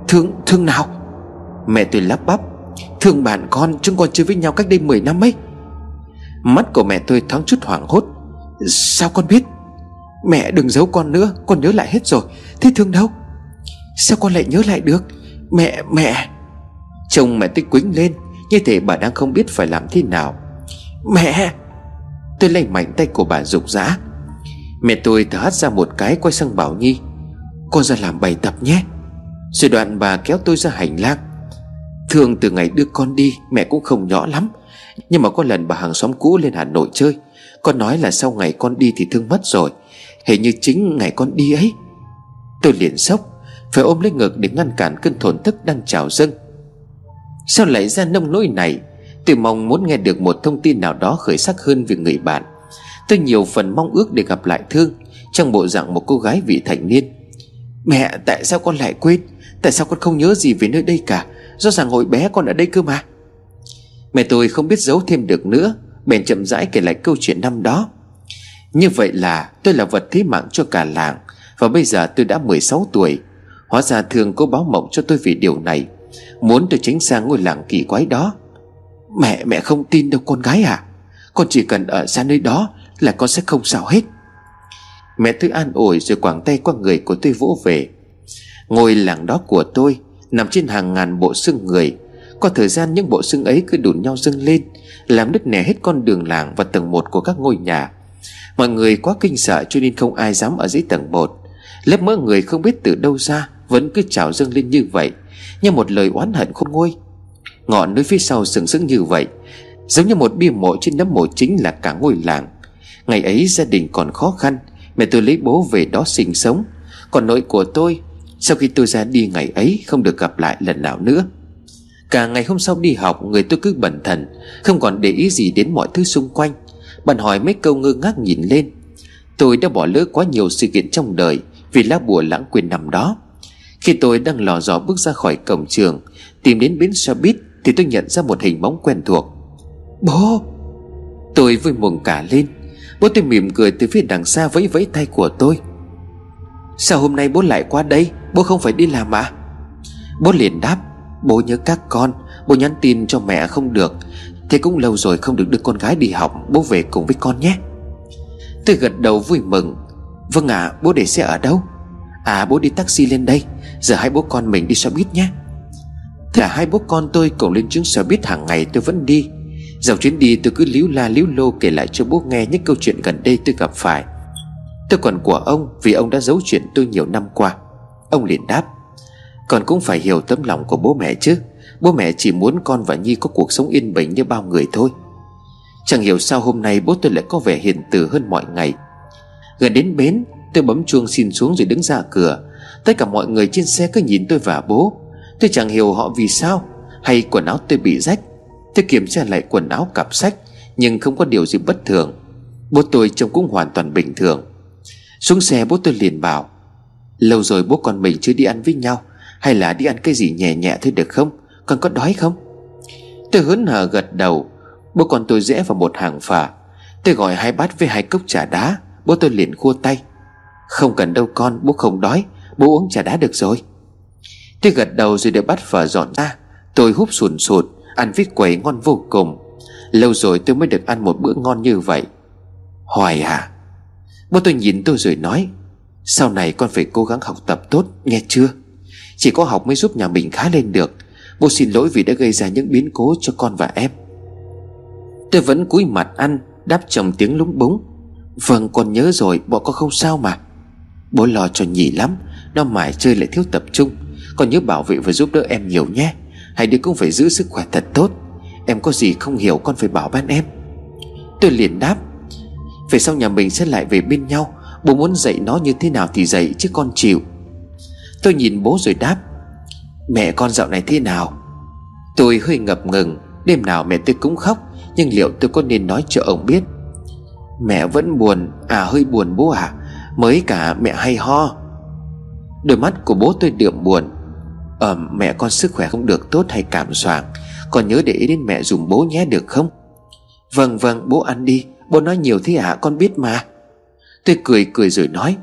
Thương, thương nào? Mẹ tôi lắp bắp. Thương bạn con chúng con chơi với nhau cách đây 10 năm ấy. Mắt của mẹ tôi thoáng chút hoảng hốt. Sao con biết? Mẹ đừng giấu con nữa, Con nhớ lại hết rồi. Thế thương đâu? Sao con lại nhớ lại được? Mẹ mẹ. Chồng mẹ tích quính lên, Như thể bà đang không biết phải làm thế nào. Mẹ! Tôi lấy mạnh tay của bà rục rã. Mẹ tôi thở hắt ra một cái Quay sang Bảo Nhi. Con ra làm bài tập nhé. Rồi đoạn bà kéo tôi ra hành lang. Thường từ ngày đưa con đi, Mẹ cũng không nhỏ lắm. Nhưng mà có lần bà hàng xóm cũ lên Hà Nội chơi. Con nói là sau ngày con đi thì Thương mất rồi. Hình như chính ngày con đi ấy. Tôi liền sốc, Phải ôm lấy ngực để ngăn cản cơn thổn thức đang trào dâng. Sao lại ra nông nỗi này? Tôi mong muốn nghe được một thông tin nào đó khởi sắc hơn về người bạn. Tôi nhiều phần mong ước để gặp lại Thương, Trong bộ dạng một cô gái vị thành niên. Mẹ, tại sao con lại quên? Tại sao con không nhớ gì về nơi đây cả? Rõ ràng hồi bé con ở đây cơ mà. Mẹ tôi không biết giấu thêm được nữa, Bèn chậm rãi kể lại câu chuyện năm đó. Như vậy là tôi là vật thế mạng cho cả làng, Và bây giờ tôi đã 16 tuổi. Hóa ra thường cô báo mộng cho tôi vì điều này. Muốn tôi tránh sang ngôi làng kỳ quái đó. Mẹ mẹ không tin đâu con gái à. Con chỉ cần ở xa nơi đó Là con sẽ không sao hết. Mẹ tôi an ủi rồi quảng tay qua người của tôi vỗ về. Ngôi làng đó của tôi Nằm trên hàng ngàn bộ xương người. Qua thời gian những bộ xương ấy cứ đùn nhau dâng lên, Làm đứt nẻ hết con đường làng Và tầng một của các ngôi nhà. Mọi người quá kinh sợ cho nên không ai dám ở dưới tầng 1 Lớp mỡ người không biết từ đâu ra, Vẫn cứ trào dâng lên như vậy, Như một lời oán hận khôn nguôi. Ngọn núi phía sau sừng sững như vậy, Giống như một bia mộ trên nấm mộ chính là cả ngôi làng. Ngày ấy gia đình còn khó khăn, Mẹ tôi lấy bố về đó sinh sống. Còn nội của tôi, Sau khi tôi ra đi ngày ấy, Không được gặp lại lần nào nữa. Cả ngày hôm sau đi học, Người tôi cứ bẩn thần, Không còn để ý gì đến mọi thứ xung quanh. Bạn hỏi mấy câu ngơ ngác nhìn lên. Tôi đã bỏ lỡ quá nhiều sự kiện trong đời Vì lá bùa lãng quên nằm đó. Khi tôi đang lò dò bước ra khỏi cổng trường Tìm đến bến xe buýt Thì tôi nhận ra một hình bóng quen thuộc. Bố! Tôi vui mừng cả lên. Bố tôi mỉm cười từ phía đằng xa vẫy vẫy tay của tôi. Sao hôm nay bố lại qua đây? Bố không phải đi làm à? Bố liền đáp. Bố nhớ các con. Bố nhắn tin cho mẹ không được Thế cũng lâu rồi không được đưa con gái đi học Bố về cùng với con nhé. Tôi gật đầu vui mừng. Vâng ạ à, bố để xe ở đâu? À bố đi taxi lên đây. Giờ hai bố con mình đi xe buýt nhé. Thế là hai bố con tôi cùng lên chuyến xe buýt hàng ngày tôi vẫn đi. Dòng chuyến đi tôi cứ líu la líu lô kể lại cho bố nghe những câu chuyện gần đây tôi gặp phải. Tôi còn của ông vì ông đã giấu chuyện tôi nhiều năm qua. Ông liền đáp còn cũng phải hiểu tấm lòng của bố mẹ chứ. Bố mẹ chỉ muốn con và Nhi có cuộc sống yên bình như bao người thôi. Chẳng hiểu sao hôm nay bố tôi lại có vẻ hiền từ hơn mọi ngày. Gần đến bến, Tôi bấm chuông xin xuống rồi đứng ra cửa. Tất cả mọi người trên xe cứ nhìn tôi và bố. Tôi chẳng hiểu họ vì sao. Hay quần áo tôi bị rách. Tôi kiểm tra lại quần áo cặp sách, Nhưng không có điều gì bất thường. Bố tôi trông cũng hoàn toàn bình thường. Xuống xe bố tôi liền bảo, Lâu rồi bố con mình chưa đi ăn với nhau, Hay là đi ăn cái gì nhẹ nhẹ thôi được không? Con có đói không? Tôi hớn hở gật đầu. Bố con tôi rẽ vào một hàng phà. Tôi gọi hai bát với hai cốc trà đá. Bố tôi liền khua tay. Không cần đâu con, bố không đói. Bố uống trà đá được rồi. Tôi gật đầu rồi để bắt phở dọn ra. Tôi húp sùn sụt, Ăn vít quẩy ngon vô cùng. Lâu rồi tôi mới được ăn một bữa ngon như vậy. Hoài à. Bố tôi nhìn tôi rồi nói, Sau này con phải cố gắng học tập tốt, Nghe chưa? Chỉ có học mới giúp nhà mình khá lên được. Bố xin lỗi vì đã gây ra những biến cố cho con và em. Tôi vẫn cúi mặt ăn, Đáp chồng tiếng lúng búng. Vâng con nhớ rồi, bọn con không sao mà. Bố lo cho nhỉ lắm, Nó mải chơi lại thiếu tập trung. Con nhớ bảo vệ và giúp đỡ em nhiều nhé. Hai đứa cũng phải giữ sức khỏe thật tốt. Em có gì không hiểu, con phải bảo ban em. Tôi liền đáp. Về sau nhà mình sẽ lại về bên nhau. Bố muốn dạy nó như thế nào thì dạy, chứ con chịu. Tôi nhìn bố rồi đáp. Mẹ con dạo này thế nào? Tôi hơi ngập ngừng, Đêm nào mẹ tôi cũng khóc, Nhưng liệu tôi có nên nói cho ông biết? Mẹ vẫn buồn À hơi buồn bố à Mới cả mẹ hay ho. Đôi mắt của bố tôi đượm buồn. Ờ mẹ con sức khỏe không được tốt hay cảm soạn Con nhớ để ý đến mẹ dùng bố nhé được không? Vâng vâng bố ăn đi, Bố nói nhiều thế hả con biết mà. Tôi cười cười rồi nói,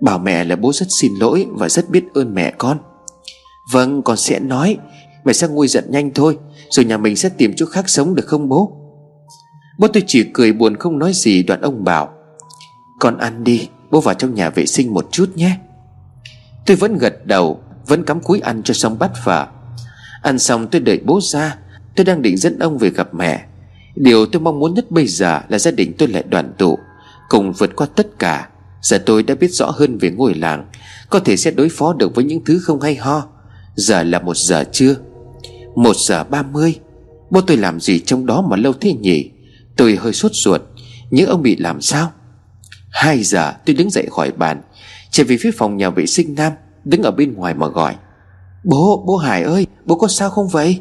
Bảo mẹ là bố rất xin lỗi Và rất biết ơn mẹ con. Vâng con sẽ nói. Mẹ sẽ nguôi giận nhanh thôi, Rồi nhà mình sẽ tìm chỗ khác sống được không bố? Bố tôi chỉ cười buồn không nói gì, Đoạn ông bảo. Con ăn đi, Bố vào trong nhà vệ sinh một chút nhé. Tôi vẫn gật đầu, Vẫn cắm cúi ăn cho xong bát phở. Ăn xong tôi đợi bố ra, Tôi đang định dẫn ông về gặp mẹ. Điều tôi mong muốn nhất bây giờ là gia đình tôi lại đoàn tụ, Cùng vượt qua tất cả. Giờ tôi đã biết rõ hơn về ngôi làng, Có thể sẽ đối phó được với những thứ không hay ho. Giờ là một giờ trưa. Một giờ ba mươi Bố tôi làm gì trong đó mà lâu thế nhỉ? Tôi hơi sốt ruột Nhớ ông bị làm sao? Hai giờ tôi đứng dậy khỏi bàn Chạy về phía phòng nhà vệ sinh nam Đứng ở bên ngoài mà gọi. Bố, bố Hải ơi, bố có sao không vậy?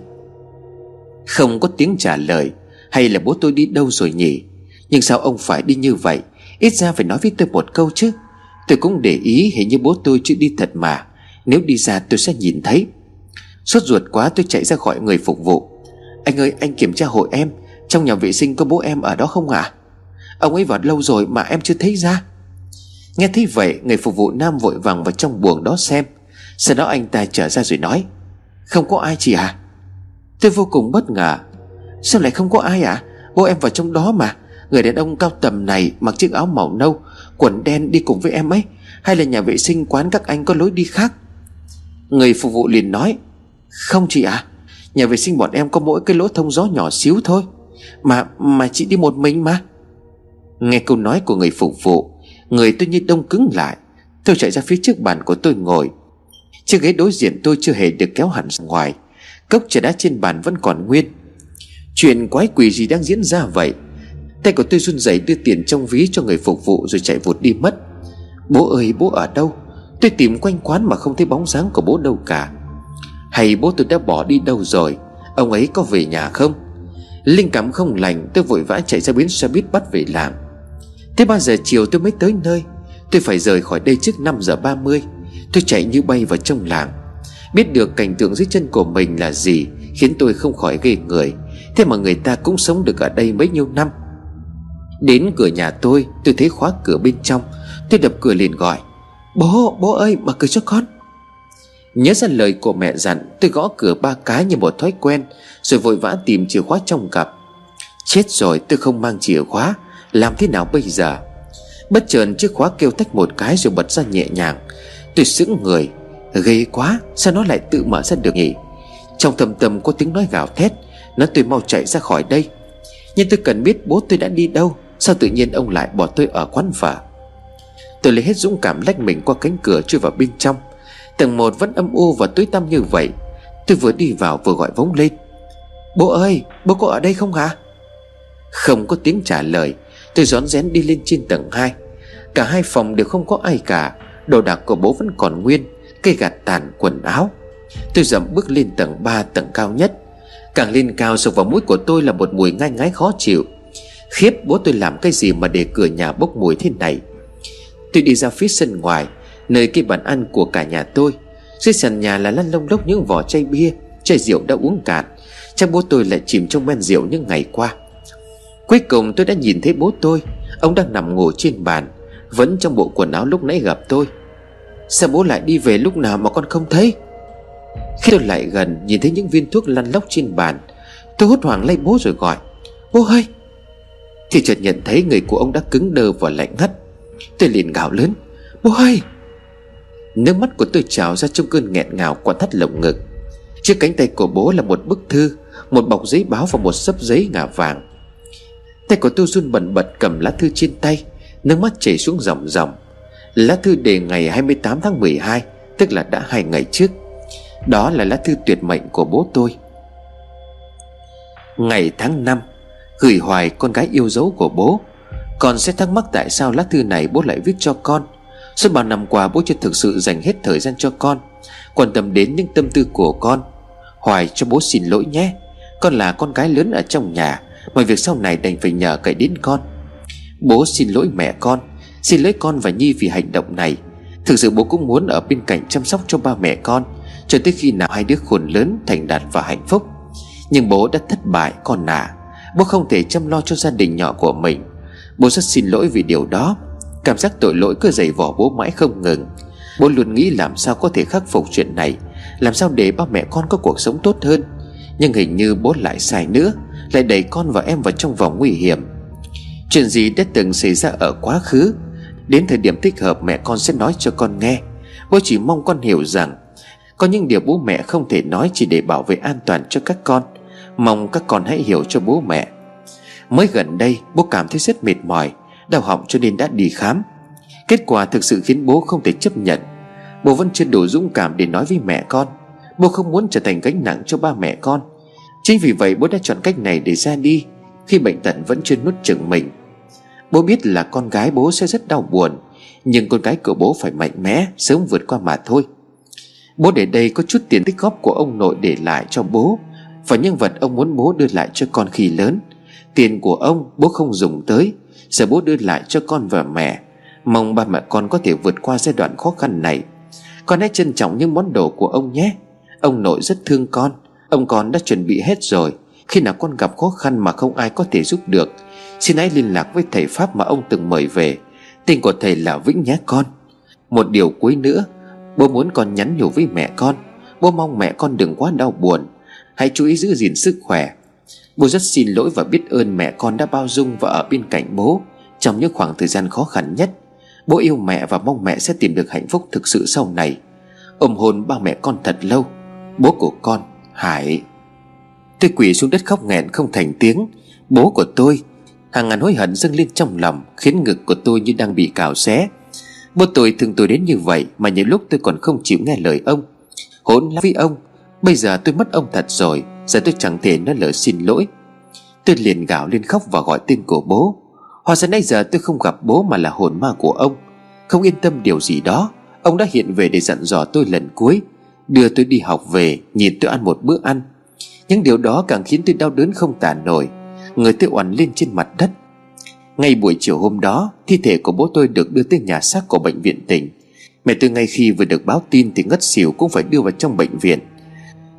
Không có tiếng trả lời Hay là bố tôi đi đâu rồi nhỉ? Nhưng sao ông phải đi như vậy? Ít ra phải nói với tôi một câu chứ. Tôi cũng để ý hình như bố tôi chưa đi thật mà. Nếu đi ra tôi sẽ nhìn thấy. Sốt ruột quá tôi chạy ra gọi người phục vụ. Anh ơi, anh kiểm tra hộ em. Trong nhà vệ sinh có bố em ở đó không ạ? À? Ông ấy vào lâu rồi mà em chưa thấy ra. Nghe thấy vậy, Người phục vụ nam vội vàng vào trong buồng đó xem. Sau đó anh ta trở ra rồi nói, Không có ai chị à Tôi vô cùng bất ngờ. Sao lại không có ai à Bố em vào trong đó mà. Người đàn ông cao tầm này mặc chiếc áo màu nâu, Quần đen đi cùng với em ấy. Hay là nhà vệ sinh quán các anh có lối đi khác? Người phục vụ liền nói, Không chị ạ, Nhà vệ sinh bọn em có mỗi cái lỗ thông gió nhỏ xíu thôi, Mà mà chị đi một mình mà. Nghe câu nói của người phục vụ, Người tôi như đông cứng lại. Tôi chạy ra phía trước bàn của tôi ngồi. Chiếc ghế đối diện tôi chưa hề được kéo hẳn ra ngoài. Cốc trà đá trên bàn vẫn còn nguyên. Chuyện quái quỷ gì đang diễn ra vậy? Tay của tôi run rẩy đưa tiền trong ví cho người phục vụ Rồi chạy vụt đi mất. Bố ơi, bố ở đâu? Tôi tìm quanh quán mà không thấy bóng dáng của bố đâu cả. Hay bố tôi đã bỏ đi đâu rồi? Ông ấy có về nhà không? Linh cảm không lành, Tôi vội vã chạy ra bến xe buýt bắt về làm Thế 3 giờ chiều tôi mới tới nơi. Tôi phải rời khỏi đây trước 5 giờ 30 Tôi chạy như bay vào trong làng. Biết được cảnh tượng dưới chân của mình là gì, Khiến tôi không khỏi ghê người. Thế mà người ta cũng sống được ở đây mấy nhiêu năm. Đến cửa nhà tôi Tôi thấy khóa cửa bên trong. Tôi đập cửa liền gọi. Bố, bố ơi mở cửa cho con. Nhớ ra lời của mẹ dặn Tôi gõ cửa ba cái như một thói quen Rồi vội vã tìm chìa khóa trong cặp. Chết rồi tôi không mang chìa khóa Làm thế nào bây giờ? Bất chợt chiếc khóa kêu tách một cái rồi bật ra nhẹ nhàng. Tôi sững người Ghê quá sao nó lại tự mở ra được nhỉ? Trong thầm tâm có tiếng nói gào thét Nó tôi mau chạy ra khỏi đây. Nhưng tôi cần biết bố tôi đã đi đâu Sao tự nhiên ông lại bỏ tôi ở quán phở? Tôi lấy hết dũng cảm lách mình qua cánh cửa chui vào bên trong. Tầng một vẫn âm u và tối tăm như vậy. Tôi vừa đi vào vừa gọi vống lên. Bố ơi, bố có ở đây không hả? Không có tiếng trả lời, Tôi rón rén đi lên trên tầng 2 Cả hai phòng đều không có ai cả, Đồ đạc của bố vẫn còn nguyên, Cây gạt tàn quần áo. Tôi dậm bước lên tầng 3 tầng cao nhất. Càng lên cao sộc vào mũi của tôi là một mùi ngai ngái khó chịu. Khiếp, bố tôi làm cái gì mà để cửa nhà bốc mùi thế này? Tôi đi ra phía sân ngoài, Nơi cái bàn ăn của cả nhà tôi. Dưới sàn nhà là lăn lông lốc những vỏ chai bia, Chai rượu đã uống cạn. Chắc bố tôi lại chìm trong men rượu những ngày qua. Cuối cùng tôi đã nhìn thấy bố tôi. Ông đang nằm ngủ trên bàn, Vẫn trong bộ quần áo lúc nãy gặp tôi. Sao bố lại đi về lúc nào mà con không thấy? Khi tôi lại gần, Nhìn thấy những viên thuốc lăn lóc trên bàn, Tôi hốt hoảng lấy bố rồi gọi. Bố ơi! Thì chợt nhận thấy người của ông đã cứng đơ và lạnh ngắt. Tôi liền gào lớn. Bố ơi Nước mắt của tôi trào ra trong cơn nghẹn ngào qua thắt lồng ngực. Trước cánh tay của bố là một bức thư, Một bọc giấy báo và một sấp giấy ngà vàng. Tay của tôi run bần bật cầm lá thư trên tay, Nước mắt chảy xuống dòng dòng Lá thư đề ngày 28 tháng 12 Tức là đã hai ngày trước. Đó là lá thư tuyệt mệnh của bố tôi. Ngày tháng 5 Gửi hoài con gái yêu dấu của bố. Con sẽ thắc mắc tại sao lá thư này bố lại viết cho con. Suốt bao năm qua bố chưa thực sự dành hết thời gian cho con, Quan tâm đến những tâm tư của con. Hoài cho bố xin lỗi nhé. Con là con gái lớn ở trong nhà Mọi việc sau này đành phải nhờ cậy đến con. Bố xin lỗi mẹ con, Xin lỗi con và Nhi vì hành động này. Thực sự bố cũng muốn ở bên cạnh chăm sóc cho ba mẹ con, Cho tới khi nào hai đứa khôn lớn, thành đạt và hạnh phúc. Nhưng bố đã thất bại, con à. Bố không thể chăm lo cho gia đình nhỏ của mình. Bố rất xin lỗi vì điều đó. Cảm giác tội lỗi cứ dày vò bố mãi không ngừng. Bố luôn nghĩ làm sao có thể khắc phục chuyện này, Làm sao để ba mẹ con có cuộc sống tốt hơn. Nhưng hình như bố lại sai nữa, Lại đẩy con và em vào trong vòng nguy hiểm. Chuyện gì đã từng xảy ra ở quá khứ, Đến thời điểm thích hợp mẹ con sẽ nói cho con nghe. Bố chỉ mong con hiểu rằng, Có những điều bố mẹ không thể nói Chỉ để bảo vệ an toàn cho các con. Mong các con hãy hiểu cho bố mẹ. Mới gần đây, bố cảm thấy rất mệt mỏi, Đau họng cho nên đã đi khám. Kết quả thực sự khiến bố không thể chấp nhận. Bố vẫn chưa đủ dũng cảm để nói với mẹ con. Bố không muốn trở thành gánh nặng cho ba mẹ con. Chính vì vậy bố đã chọn cách này để ra đi, Khi bệnh tật vẫn chưa nuốt chừng mình. Bố biết là con gái bố sẽ rất đau buồn, Nhưng con gái của bố phải mạnh mẽ, Sớm vượt qua mà thôi. Bố để đây có chút tiền tích góp của ông nội để lại cho bố. Và những vật ông muốn bố đưa lại cho con khi lớn Tiền của ông bố không dùng tới, Giờ bố đưa lại cho con và mẹ. Mong ba mẹ con có thể vượt qua giai đoạn khó khăn này. Con hãy trân trọng những món đồ của ông nhé. Ông nội rất thương con. Ông con đã chuẩn bị hết rồi. Khi nào con gặp khó khăn mà không ai có thể giúp được, Xin hãy liên lạc với thầy Pháp mà ông từng mời về. Tên của thầy là Vĩnh nhé con. Một điều cuối nữa, Bố muốn con nhắn nhủ với mẹ con. Bố mong mẹ con đừng quá đau buồn. Hãy chú ý giữ gìn sức khỏe. Bố rất xin lỗi và biết ơn mẹ con đã bao dung và ở bên cạnh bố. Trong những khoảng thời gian khó khăn nhất, Bố yêu mẹ và mong mẹ sẽ tìm được hạnh phúc thực sự sau này. Ôm hôn ba mẹ con thật lâu. Bố của con, Hải. Tôi quỳ xuống đất khóc nghẹn không thành tiếng. Bố của tôi, Hàng ngàn hối hận dâng lên trong lòng, Khiến ngực của tôi như đang bị cào xé. Bố tôi thương tôi đến như vậy Mà những lúc tôi còn không chịu nghe lời ông. Hỗn lắm với ông, Bây giờ tôi mất ông thật rồi. Giờ tôi chẳng thể nói lời xin lỗi. Tôi liền gào lên khóc và gọi tên của bố. Hóa ra nãy giờ tôi không gặp bố mà là hồn ma của ông. Không yên tâm điều gì đó, Ông đã hiện về để dặn dò tôi lần cuối. Đưa tôi đi học về, Nhìn tôi ăn một bữa ăn. Những điều đó càng khiến tôi đau đớn không tả nổi. Người tôi oằn lên trên mặt đất. Ngay buổi chiều hôm đó, Thi thể của bố tôi được đưa tới nhà xác của bệnh viện tỉnh. Mẹ tôi ngay khi vừa được báo tin Thì ngất xỉu cũng phải đưa vào trong bệnh viện.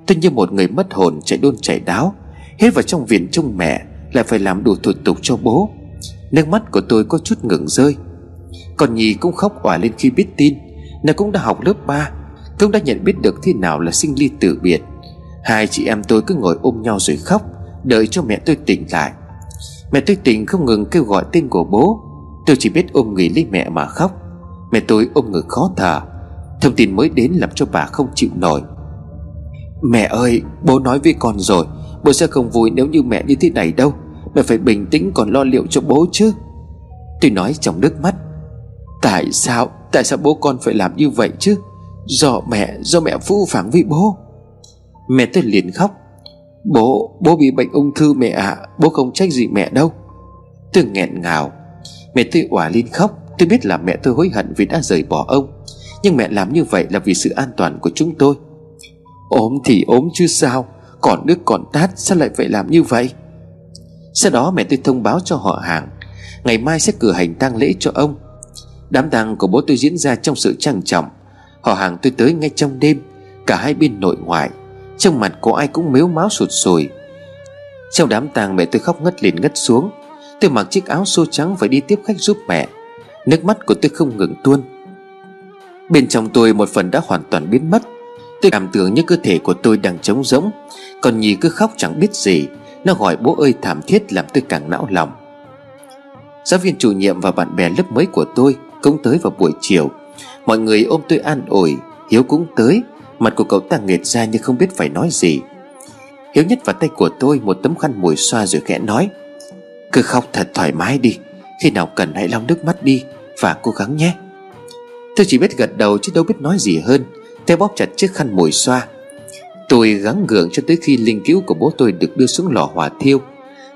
Tôi như một người mất hồn chạy đôn chạy đáo Hết vào trong viện trông mẹ Lại phải làm đủ thủ tục cho bố. Nước mắt của tôi có chút ngừng rơi. Còn Nhi cũng khóc òa lên khi biết tin, nó cũng đã học lớp 3 Cũng đã nhận biết được thế nào là sinh ly tử biệt. Hai chị em tôi cứ ngồi ôm nhau rồi khóc, Đợi cho mẹ tôi tỉnh lại. Mẹ tôi tỉnh không ngừng kêu gọi tên của bố. Tôi chỉ biết ôm người lấy mẹ mà khóc. Mẹ tôi ôm ngực khó thở. Thông tin mới đến làm cho bà không chịu nổi. Mẹ ơi bố nói với con rồi Bố sẽ không vui nếu như mẹ như thế này đâu. Mẹ phải bình tĩnh còn lo liệu cho bố chứ. Tôi nói trong nước mắt Tại sao Tại sao bố con phải làm như vậy chứ? Do mẹ Do mẹ phu phàng với bố. Mẹ tôi liền khóc Bố Bố bị bệnh ung thư mẹ ạ à, Bố không trách gì mẹ đâu. Tôi nghẹn ngào Mẹ tôi òa lên khóc. Tôi biết là mẹ tôi hối hận vì đã rời bỏ ông Nhưng mẹ làm như vậy là vì sự an toàn của chúng tôi ốm thì ốm chứ sao? Còn nước còn tát, sao lại phải làm như vậy? Sau đó mẹ tôi thông báo cho họ hàng, Ngày mai sẽ cử hành tang lễ cho ông. Đám tang của bố tôi diễn ra trong sự trang trọng. Họ hàng tôi tới ngay trong đêm, Cả hai bên nội ngoại. Trong mặt có ai cũng mếu máu sụt sùi. Trong đám tang mẹ tôi khóc ngất liền ngất xuống. Tôi mặc chiếc áo xô trắng phải đi tiếp khách giúp mẹ. Nước mắt của tôi không ngừng tuôn. Bên trong tôi một phần đã hoàn toàn biến mất. Tôi cảm tưởng như cơ thể của tôi đang trống rỗng. Còn Nhi cứ khóc chẳng biết gì. Nó gọi, bố ơi, thảm thiết, làm tôi càng não lòng. Giáo viên chủ nhiệm và bạn bè lớp mới của tôi Cũng tới vào buổi chiều. Mọi người ôm tôi an ủi. Hiếu cũng tới. Mặt của cậu ta nghệt ra nhưng không biết phải nói gì. Hiếu nhất vào tay của tôi Một tấm khăn mùi xoa rồi khẽ nói, Cứ khóc thật thoải mái đi. Khi nào cần hãy lau nước mắt đi Và cố gắng nhé. Tôi chỉ biết gật đầu chứ đâu biết nói gì hơn. Tay bóp chặt chiếc khăn mùi xoa. Tôi gắng gượng cho tới khi linh cứu của bố tôi được đưa xuống lò hỏa thiêu.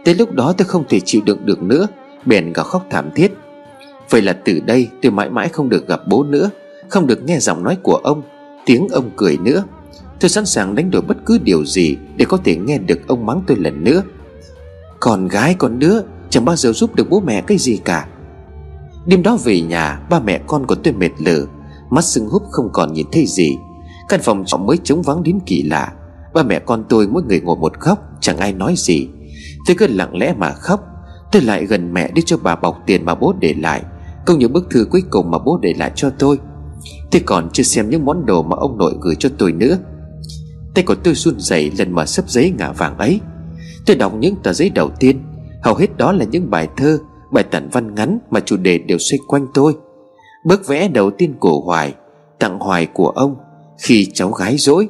Tới lúc đó tôi không thể chịu đựng được nữa, Bèn gào khóc thảm thiết. Vậy là từ đây tôi mãi mãi không được gặp bố nữa, Không được nghe giọng nói của ông, Tiếng ông cười nữa. Tôi sẵn sàng đánh đổi bất cứ điều gì Để có thể nghe được ông mắng tôi lần nữa. Con gái, con đứa, Chẳng bao giờ giúp được bố mẹ cái gì cả. Đêm đó về nhà, Ba mẹ con của tôi mệt lử. Mắt sưng húp không còn nhìn thấy gì. Căn phòng trọ mới trống vắng đến kỳ lạ. Ba mẹ con tôi mỗi người ngồi một góc, Chẳng ai nói gì. Tôi cứ lặng lẽ mà khóc. Tôi lại gần mẹ để cho bà bọc tiền mà bố để lại Công những bức thư cuối cùng mà bố để lại cho tôi. Tôi còn chưa xem những món đồ mà ông nội gửi cho tôi nữa. Tay của tôi run rẩy lần mở sấp giấy ngả vàng ấy. Tôi đọc những tờ giấy đầu tiên. Hầu hết đó là những bài thơ, Bài tản văn ngắn mà chủ đề đều xoay quanh tôi. Bức vẽ đầu tiên của Hoài, Tặng Hoài của ông, Khi cháu gái dỗi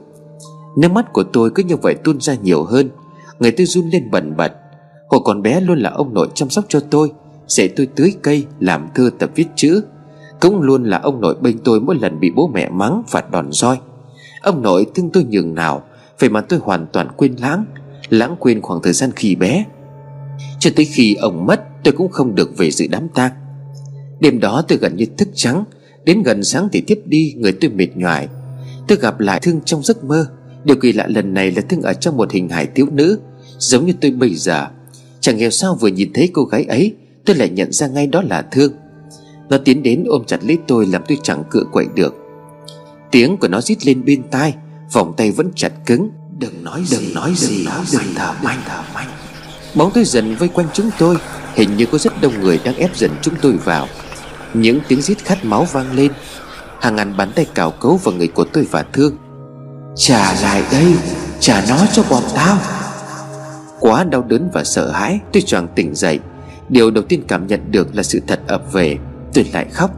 Nước mắt của tôi cứ như vậy tuôn ra nhiều hơn, Người tôi run lên bần bật. Hồi còn bé luôn là ông nội chăm sóc cho tôi, Dạy tôi tưới cây, Làm thơ tập viết chữ. Cũng luôn là ông nội bên tôi mỗi lần bị bố mẹ mắng Phạt đòn roi. Ông nội thương tôi nhường nào, Vậy mà tôi hoàn toàn quên lãng Lãng quên khoảng thời gian khi bé. Cho tới khi ông mất, Tôi cũng không được về dự đám tang. Đêm đó tôi gần như thức trắng. Đến gần sáng thì tiếp đi Người tôi mệt nhoài. Tôi gặp lại Thương trong giấc mơ. Điều kỳ lạ lần này là Thương ở trong một hình hài thiếu nữ. Giống như tôi bây giờ. Chẳng hiểu sao vừa nhìn thấy cô gái ấy Tôi lại nhận ra ngay đó là Thương. Nó tiến đến ôm chặt lấy tôi Làm tôi chẳng cựa quậy được. Tiếng của nó rít lên bên tai Vòng tay vẫn chặt cứng. Đừng nói đừng gì, nói gì Đừng, đừng thở mạnh thở mạnh Bóng tôi dần vây quanh chúng tôi. Hình như có rất đông người đang ép dần chúng tôi vào những tiếng rít khát máu vang lên. Hàng ngàn bắn tay cào cấu vào người của tôi và Thương. Trả lại đây, Trả nó cho bọn tao. Quá đau đớn và sợ hãi, Tôi choàng tỉnh dậy. Điều đầu tiên cảm nhận được là sự thật ập về. Tôi lại khóc.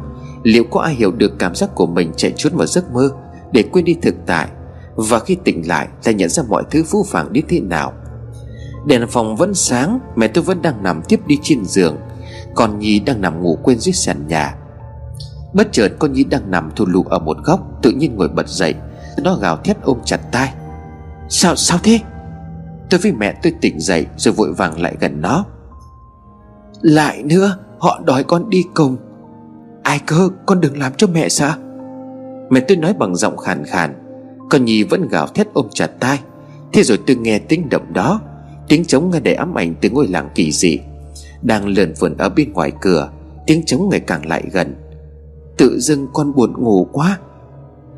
Liệu có ai hiểu được cảm giác của mình chạy trốn vào giấc mơ Để quên đi thực tại? Và khi tỉnh lại lại nhận ra mọi thứ phũ phàng đến thế nào? Đèn phòng vẫn sáng, Mẹ tôi vẫn đang nằm tiếp đi trên giường. Còn Nhi đang nằm ngủ quên dưới sàn nhà. Bất chợt con Nhi đang nằm thù lù ở một góc, Tự nhiên ngồi bật dậy, Nó gào thét ôm chặt tai. Sao sao thế? Tôi với mẹ tôi tỉnh dậy Rồi vội vàng lại gần nó. Lại nữa, Họ đòi con đi cùng. Ai cơ, con đừng làm cho mẹ sợ. Mẹ tôi nói bằng giọng khàn khàn. Con Nhi vẫn gào thét ôm chặt tai. Thế rồi tôi nghe tiếng động đó, Tiếng trống nghe đầy ám ảnh từ ngôi làng kỳ dị. Đang lượn vườn ở bên ngoài cửa, Tiếng trống ngày càng lại gần. Tự dưng con buồn ngủ quá.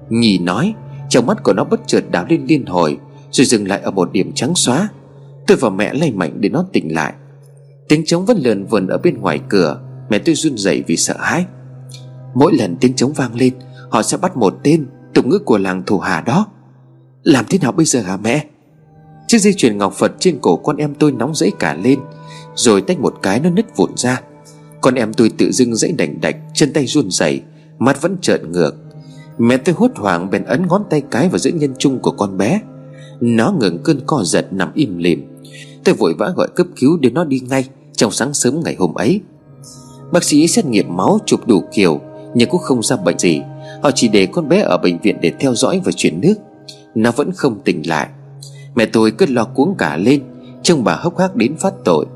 Nhì nói, Trong mắt của nó bất chợt đảo lên liên hồi, Rồi dừng lại ở một điểm trắng xóa. Tôi và mẹ lay mạnh để nó tỉnh lại. Tiếng trống vẫn lượn vườn ở bên ngoài cửa, Mẹ tôi run rẩy vì sợ hãi. Mỗi lần tiếng trống vang lên, Họ sẽ bắt một tên, tục ngữ của làng thủ hà đó. Làm thế nào bây giờ hả mẹ? Chiếc dây chuyền ngọc Phật trên cổ con em tôi nóng rẫy cả lên rồi tách một cái nó nứt vụn ra. Con em tôi tự dưng dãy đành đạch, Chân tay run rẩy, Mắt vẫn trợn ngược. Mẹ tôi hốt hoảng bèn ấn ngón tay cái vào giữa nhân trung của con bé. Nó ngừng cơn co giật nằm im lìm. Tôi vội vã gọi cấp cứu để nó đi ngay Trong sáng sớm ngày hôm ấy. Bác sĩ xét nghiệm máu chụp đủ kiểu, Nhưng cũng không ra bệnh gì. Họ chỉ để con bé ở bệnh viện để theo dõi và chuyển nước. Nó vẫn không tỉnh lại. Mẹ tôi cứ lo cuống cả lên, Trông bà hốc hác đến phát tội.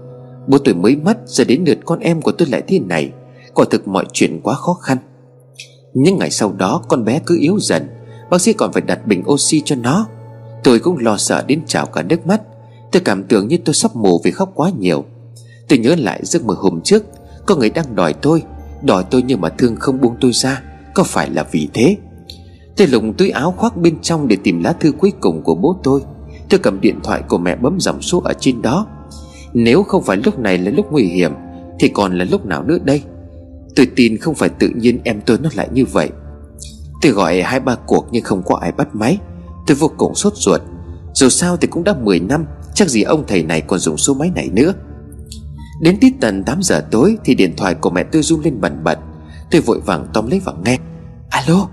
Bố tôi mới mất Giờ đến lượt con em của tôi lại thế này. Quả thực mọi chuyện quá khó khăn. Những ngày sau đó, con bé cứ yếu dần. Bác sĩ còn phải đặt bình oxy cho nó. Tôi cũng lo sợ đến trào cả nước mắt. Tôi cảm tưởng như tôi sắp mù vì khóc quá nhiều. Tôi nhớ lại giấc mơ hôm trước, Có người đang đòi tôi Đòi tôi nhưng mà thương không buông tôi ra. Có phải là vì thế? Tôi lùng túi áo khoác bên trong để tìm lá thư cuối cùng của bố tôi. Tôi cầm điện thoại của mẹ bấm dòng số ở trên đó. Nếu không phải lúc này là lúc nguy hiểm, Thì còn là lúc nào nữa đây? Tôi tin không phải tự nhiên em tôi nó lại như vậy. Tôi gọi hai ba cuộc nhưng không có ai bắt máy. Tôi vô cùng sốt ruột. Dù sao thì cũng đã 10 năm, Chắc gì ông thầy này còn dùng số máy này nữa. Đến tít tận 8 giờ tối Thì điện thoại của mẹ tôi rung lên bần bật. Tôi vội vàng tóm lấy và nghe. Alo?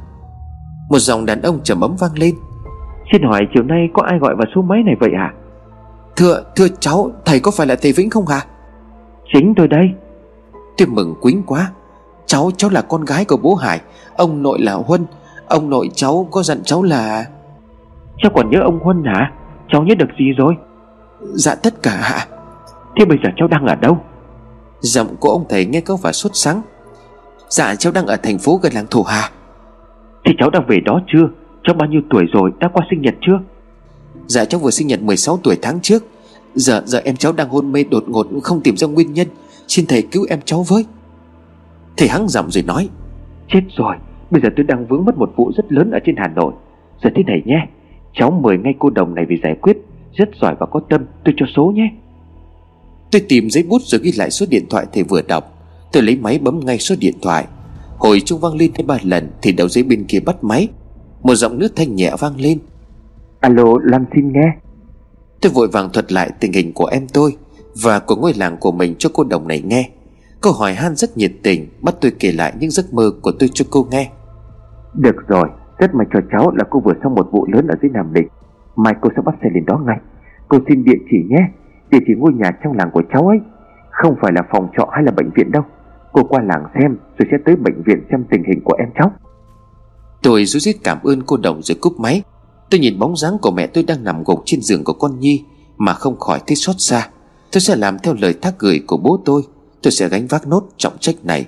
Một giọng đàn ông trầm ấm vang lên. Xin hỏi chiều nay có ai gọi vào số máy này vậy à Thưa, thưa cháu Thầy có phải là thầy Vĩnh không hả? Chính tôi đây. Tôi mừng quính quá. Cháu, cháu là con gái của bố Hải. Ông nội là Huân. Ông nội cháu có dặn cháu là Cháu còn nhớ ông Huân hả? Cháu nhớ được gì rồi? Dạ tất cả ạ. Thế bây giờ cháu đang ở đâu? Giọng của ông thầy nghe có vẻ sốt sắng. Dạ cháu đang ở thành phố gần làng Thổ Hà. Thì cháu đang về đó chưa? Cháu bao nhiêu tuổi rồi? Đã qua sinh nhật chưa Dạ cháu vừa sinh nhật 16 tuổi tháng trước. Giờ giờ em cháu đang hôn mê đột ngột Không tìm ra nguyên nhân. Xin thầy cứu em cháu với. Thầy hắng giọng rồi nói. Chết rồi Bây giờ tôi đang vướng mất một vụ rất lớn ở trên Hà Nội. Giờ thế này nhé Cháu mời ngay cô đồng này về giải quyết. Rất giỏi và có tâm tôi cho số nhé. Tôi tìm giấy bút rồi ghi lại số điện thoại thầy vừa đọc. Tôi lấy máy bấm ngay số điện thoại. Hồi trung vang lên hai ba lần Thì đầu dây bên kia bắt máy. Một giọng nước thanh nhẹ vang lên Alo Lam xin nghe. Tôi vội vàng thuật lại tình hình của em tôi Và của ngôi làng của mình cho cô đồng này nghe. Câu hỏi han rất nhiệt tình Bắt tôi kể lại những giấc mơ của tôi cho cô nghe. Được rồi Rất may cho cháu là cô vừa xong một vụ lớn ở dưới Nam Định. Mai cô sẽ bắt xe lên đó ngay. Cô xin địa chỉ nhé Địa chỉ ngôi nhà trong làng của cháu ấy. Không phải là phòng trọ hay là bệnh viện đâu. Cô qua làng xem rồi sẽ tới bệnh viện xem tình hình của em cháu. Tôi rú rít cảm ơn cô đồng rồi cúp máy Tôi nhìn bóng dáng của mẹ tôi đang nằm gục trên giường của con Nhi Mà không khỏi thấy xót xa. Tôi sẽ làm theo lời thác gửi của bố tôi. Tôi sẽ gánh vác nốt trọng trách này.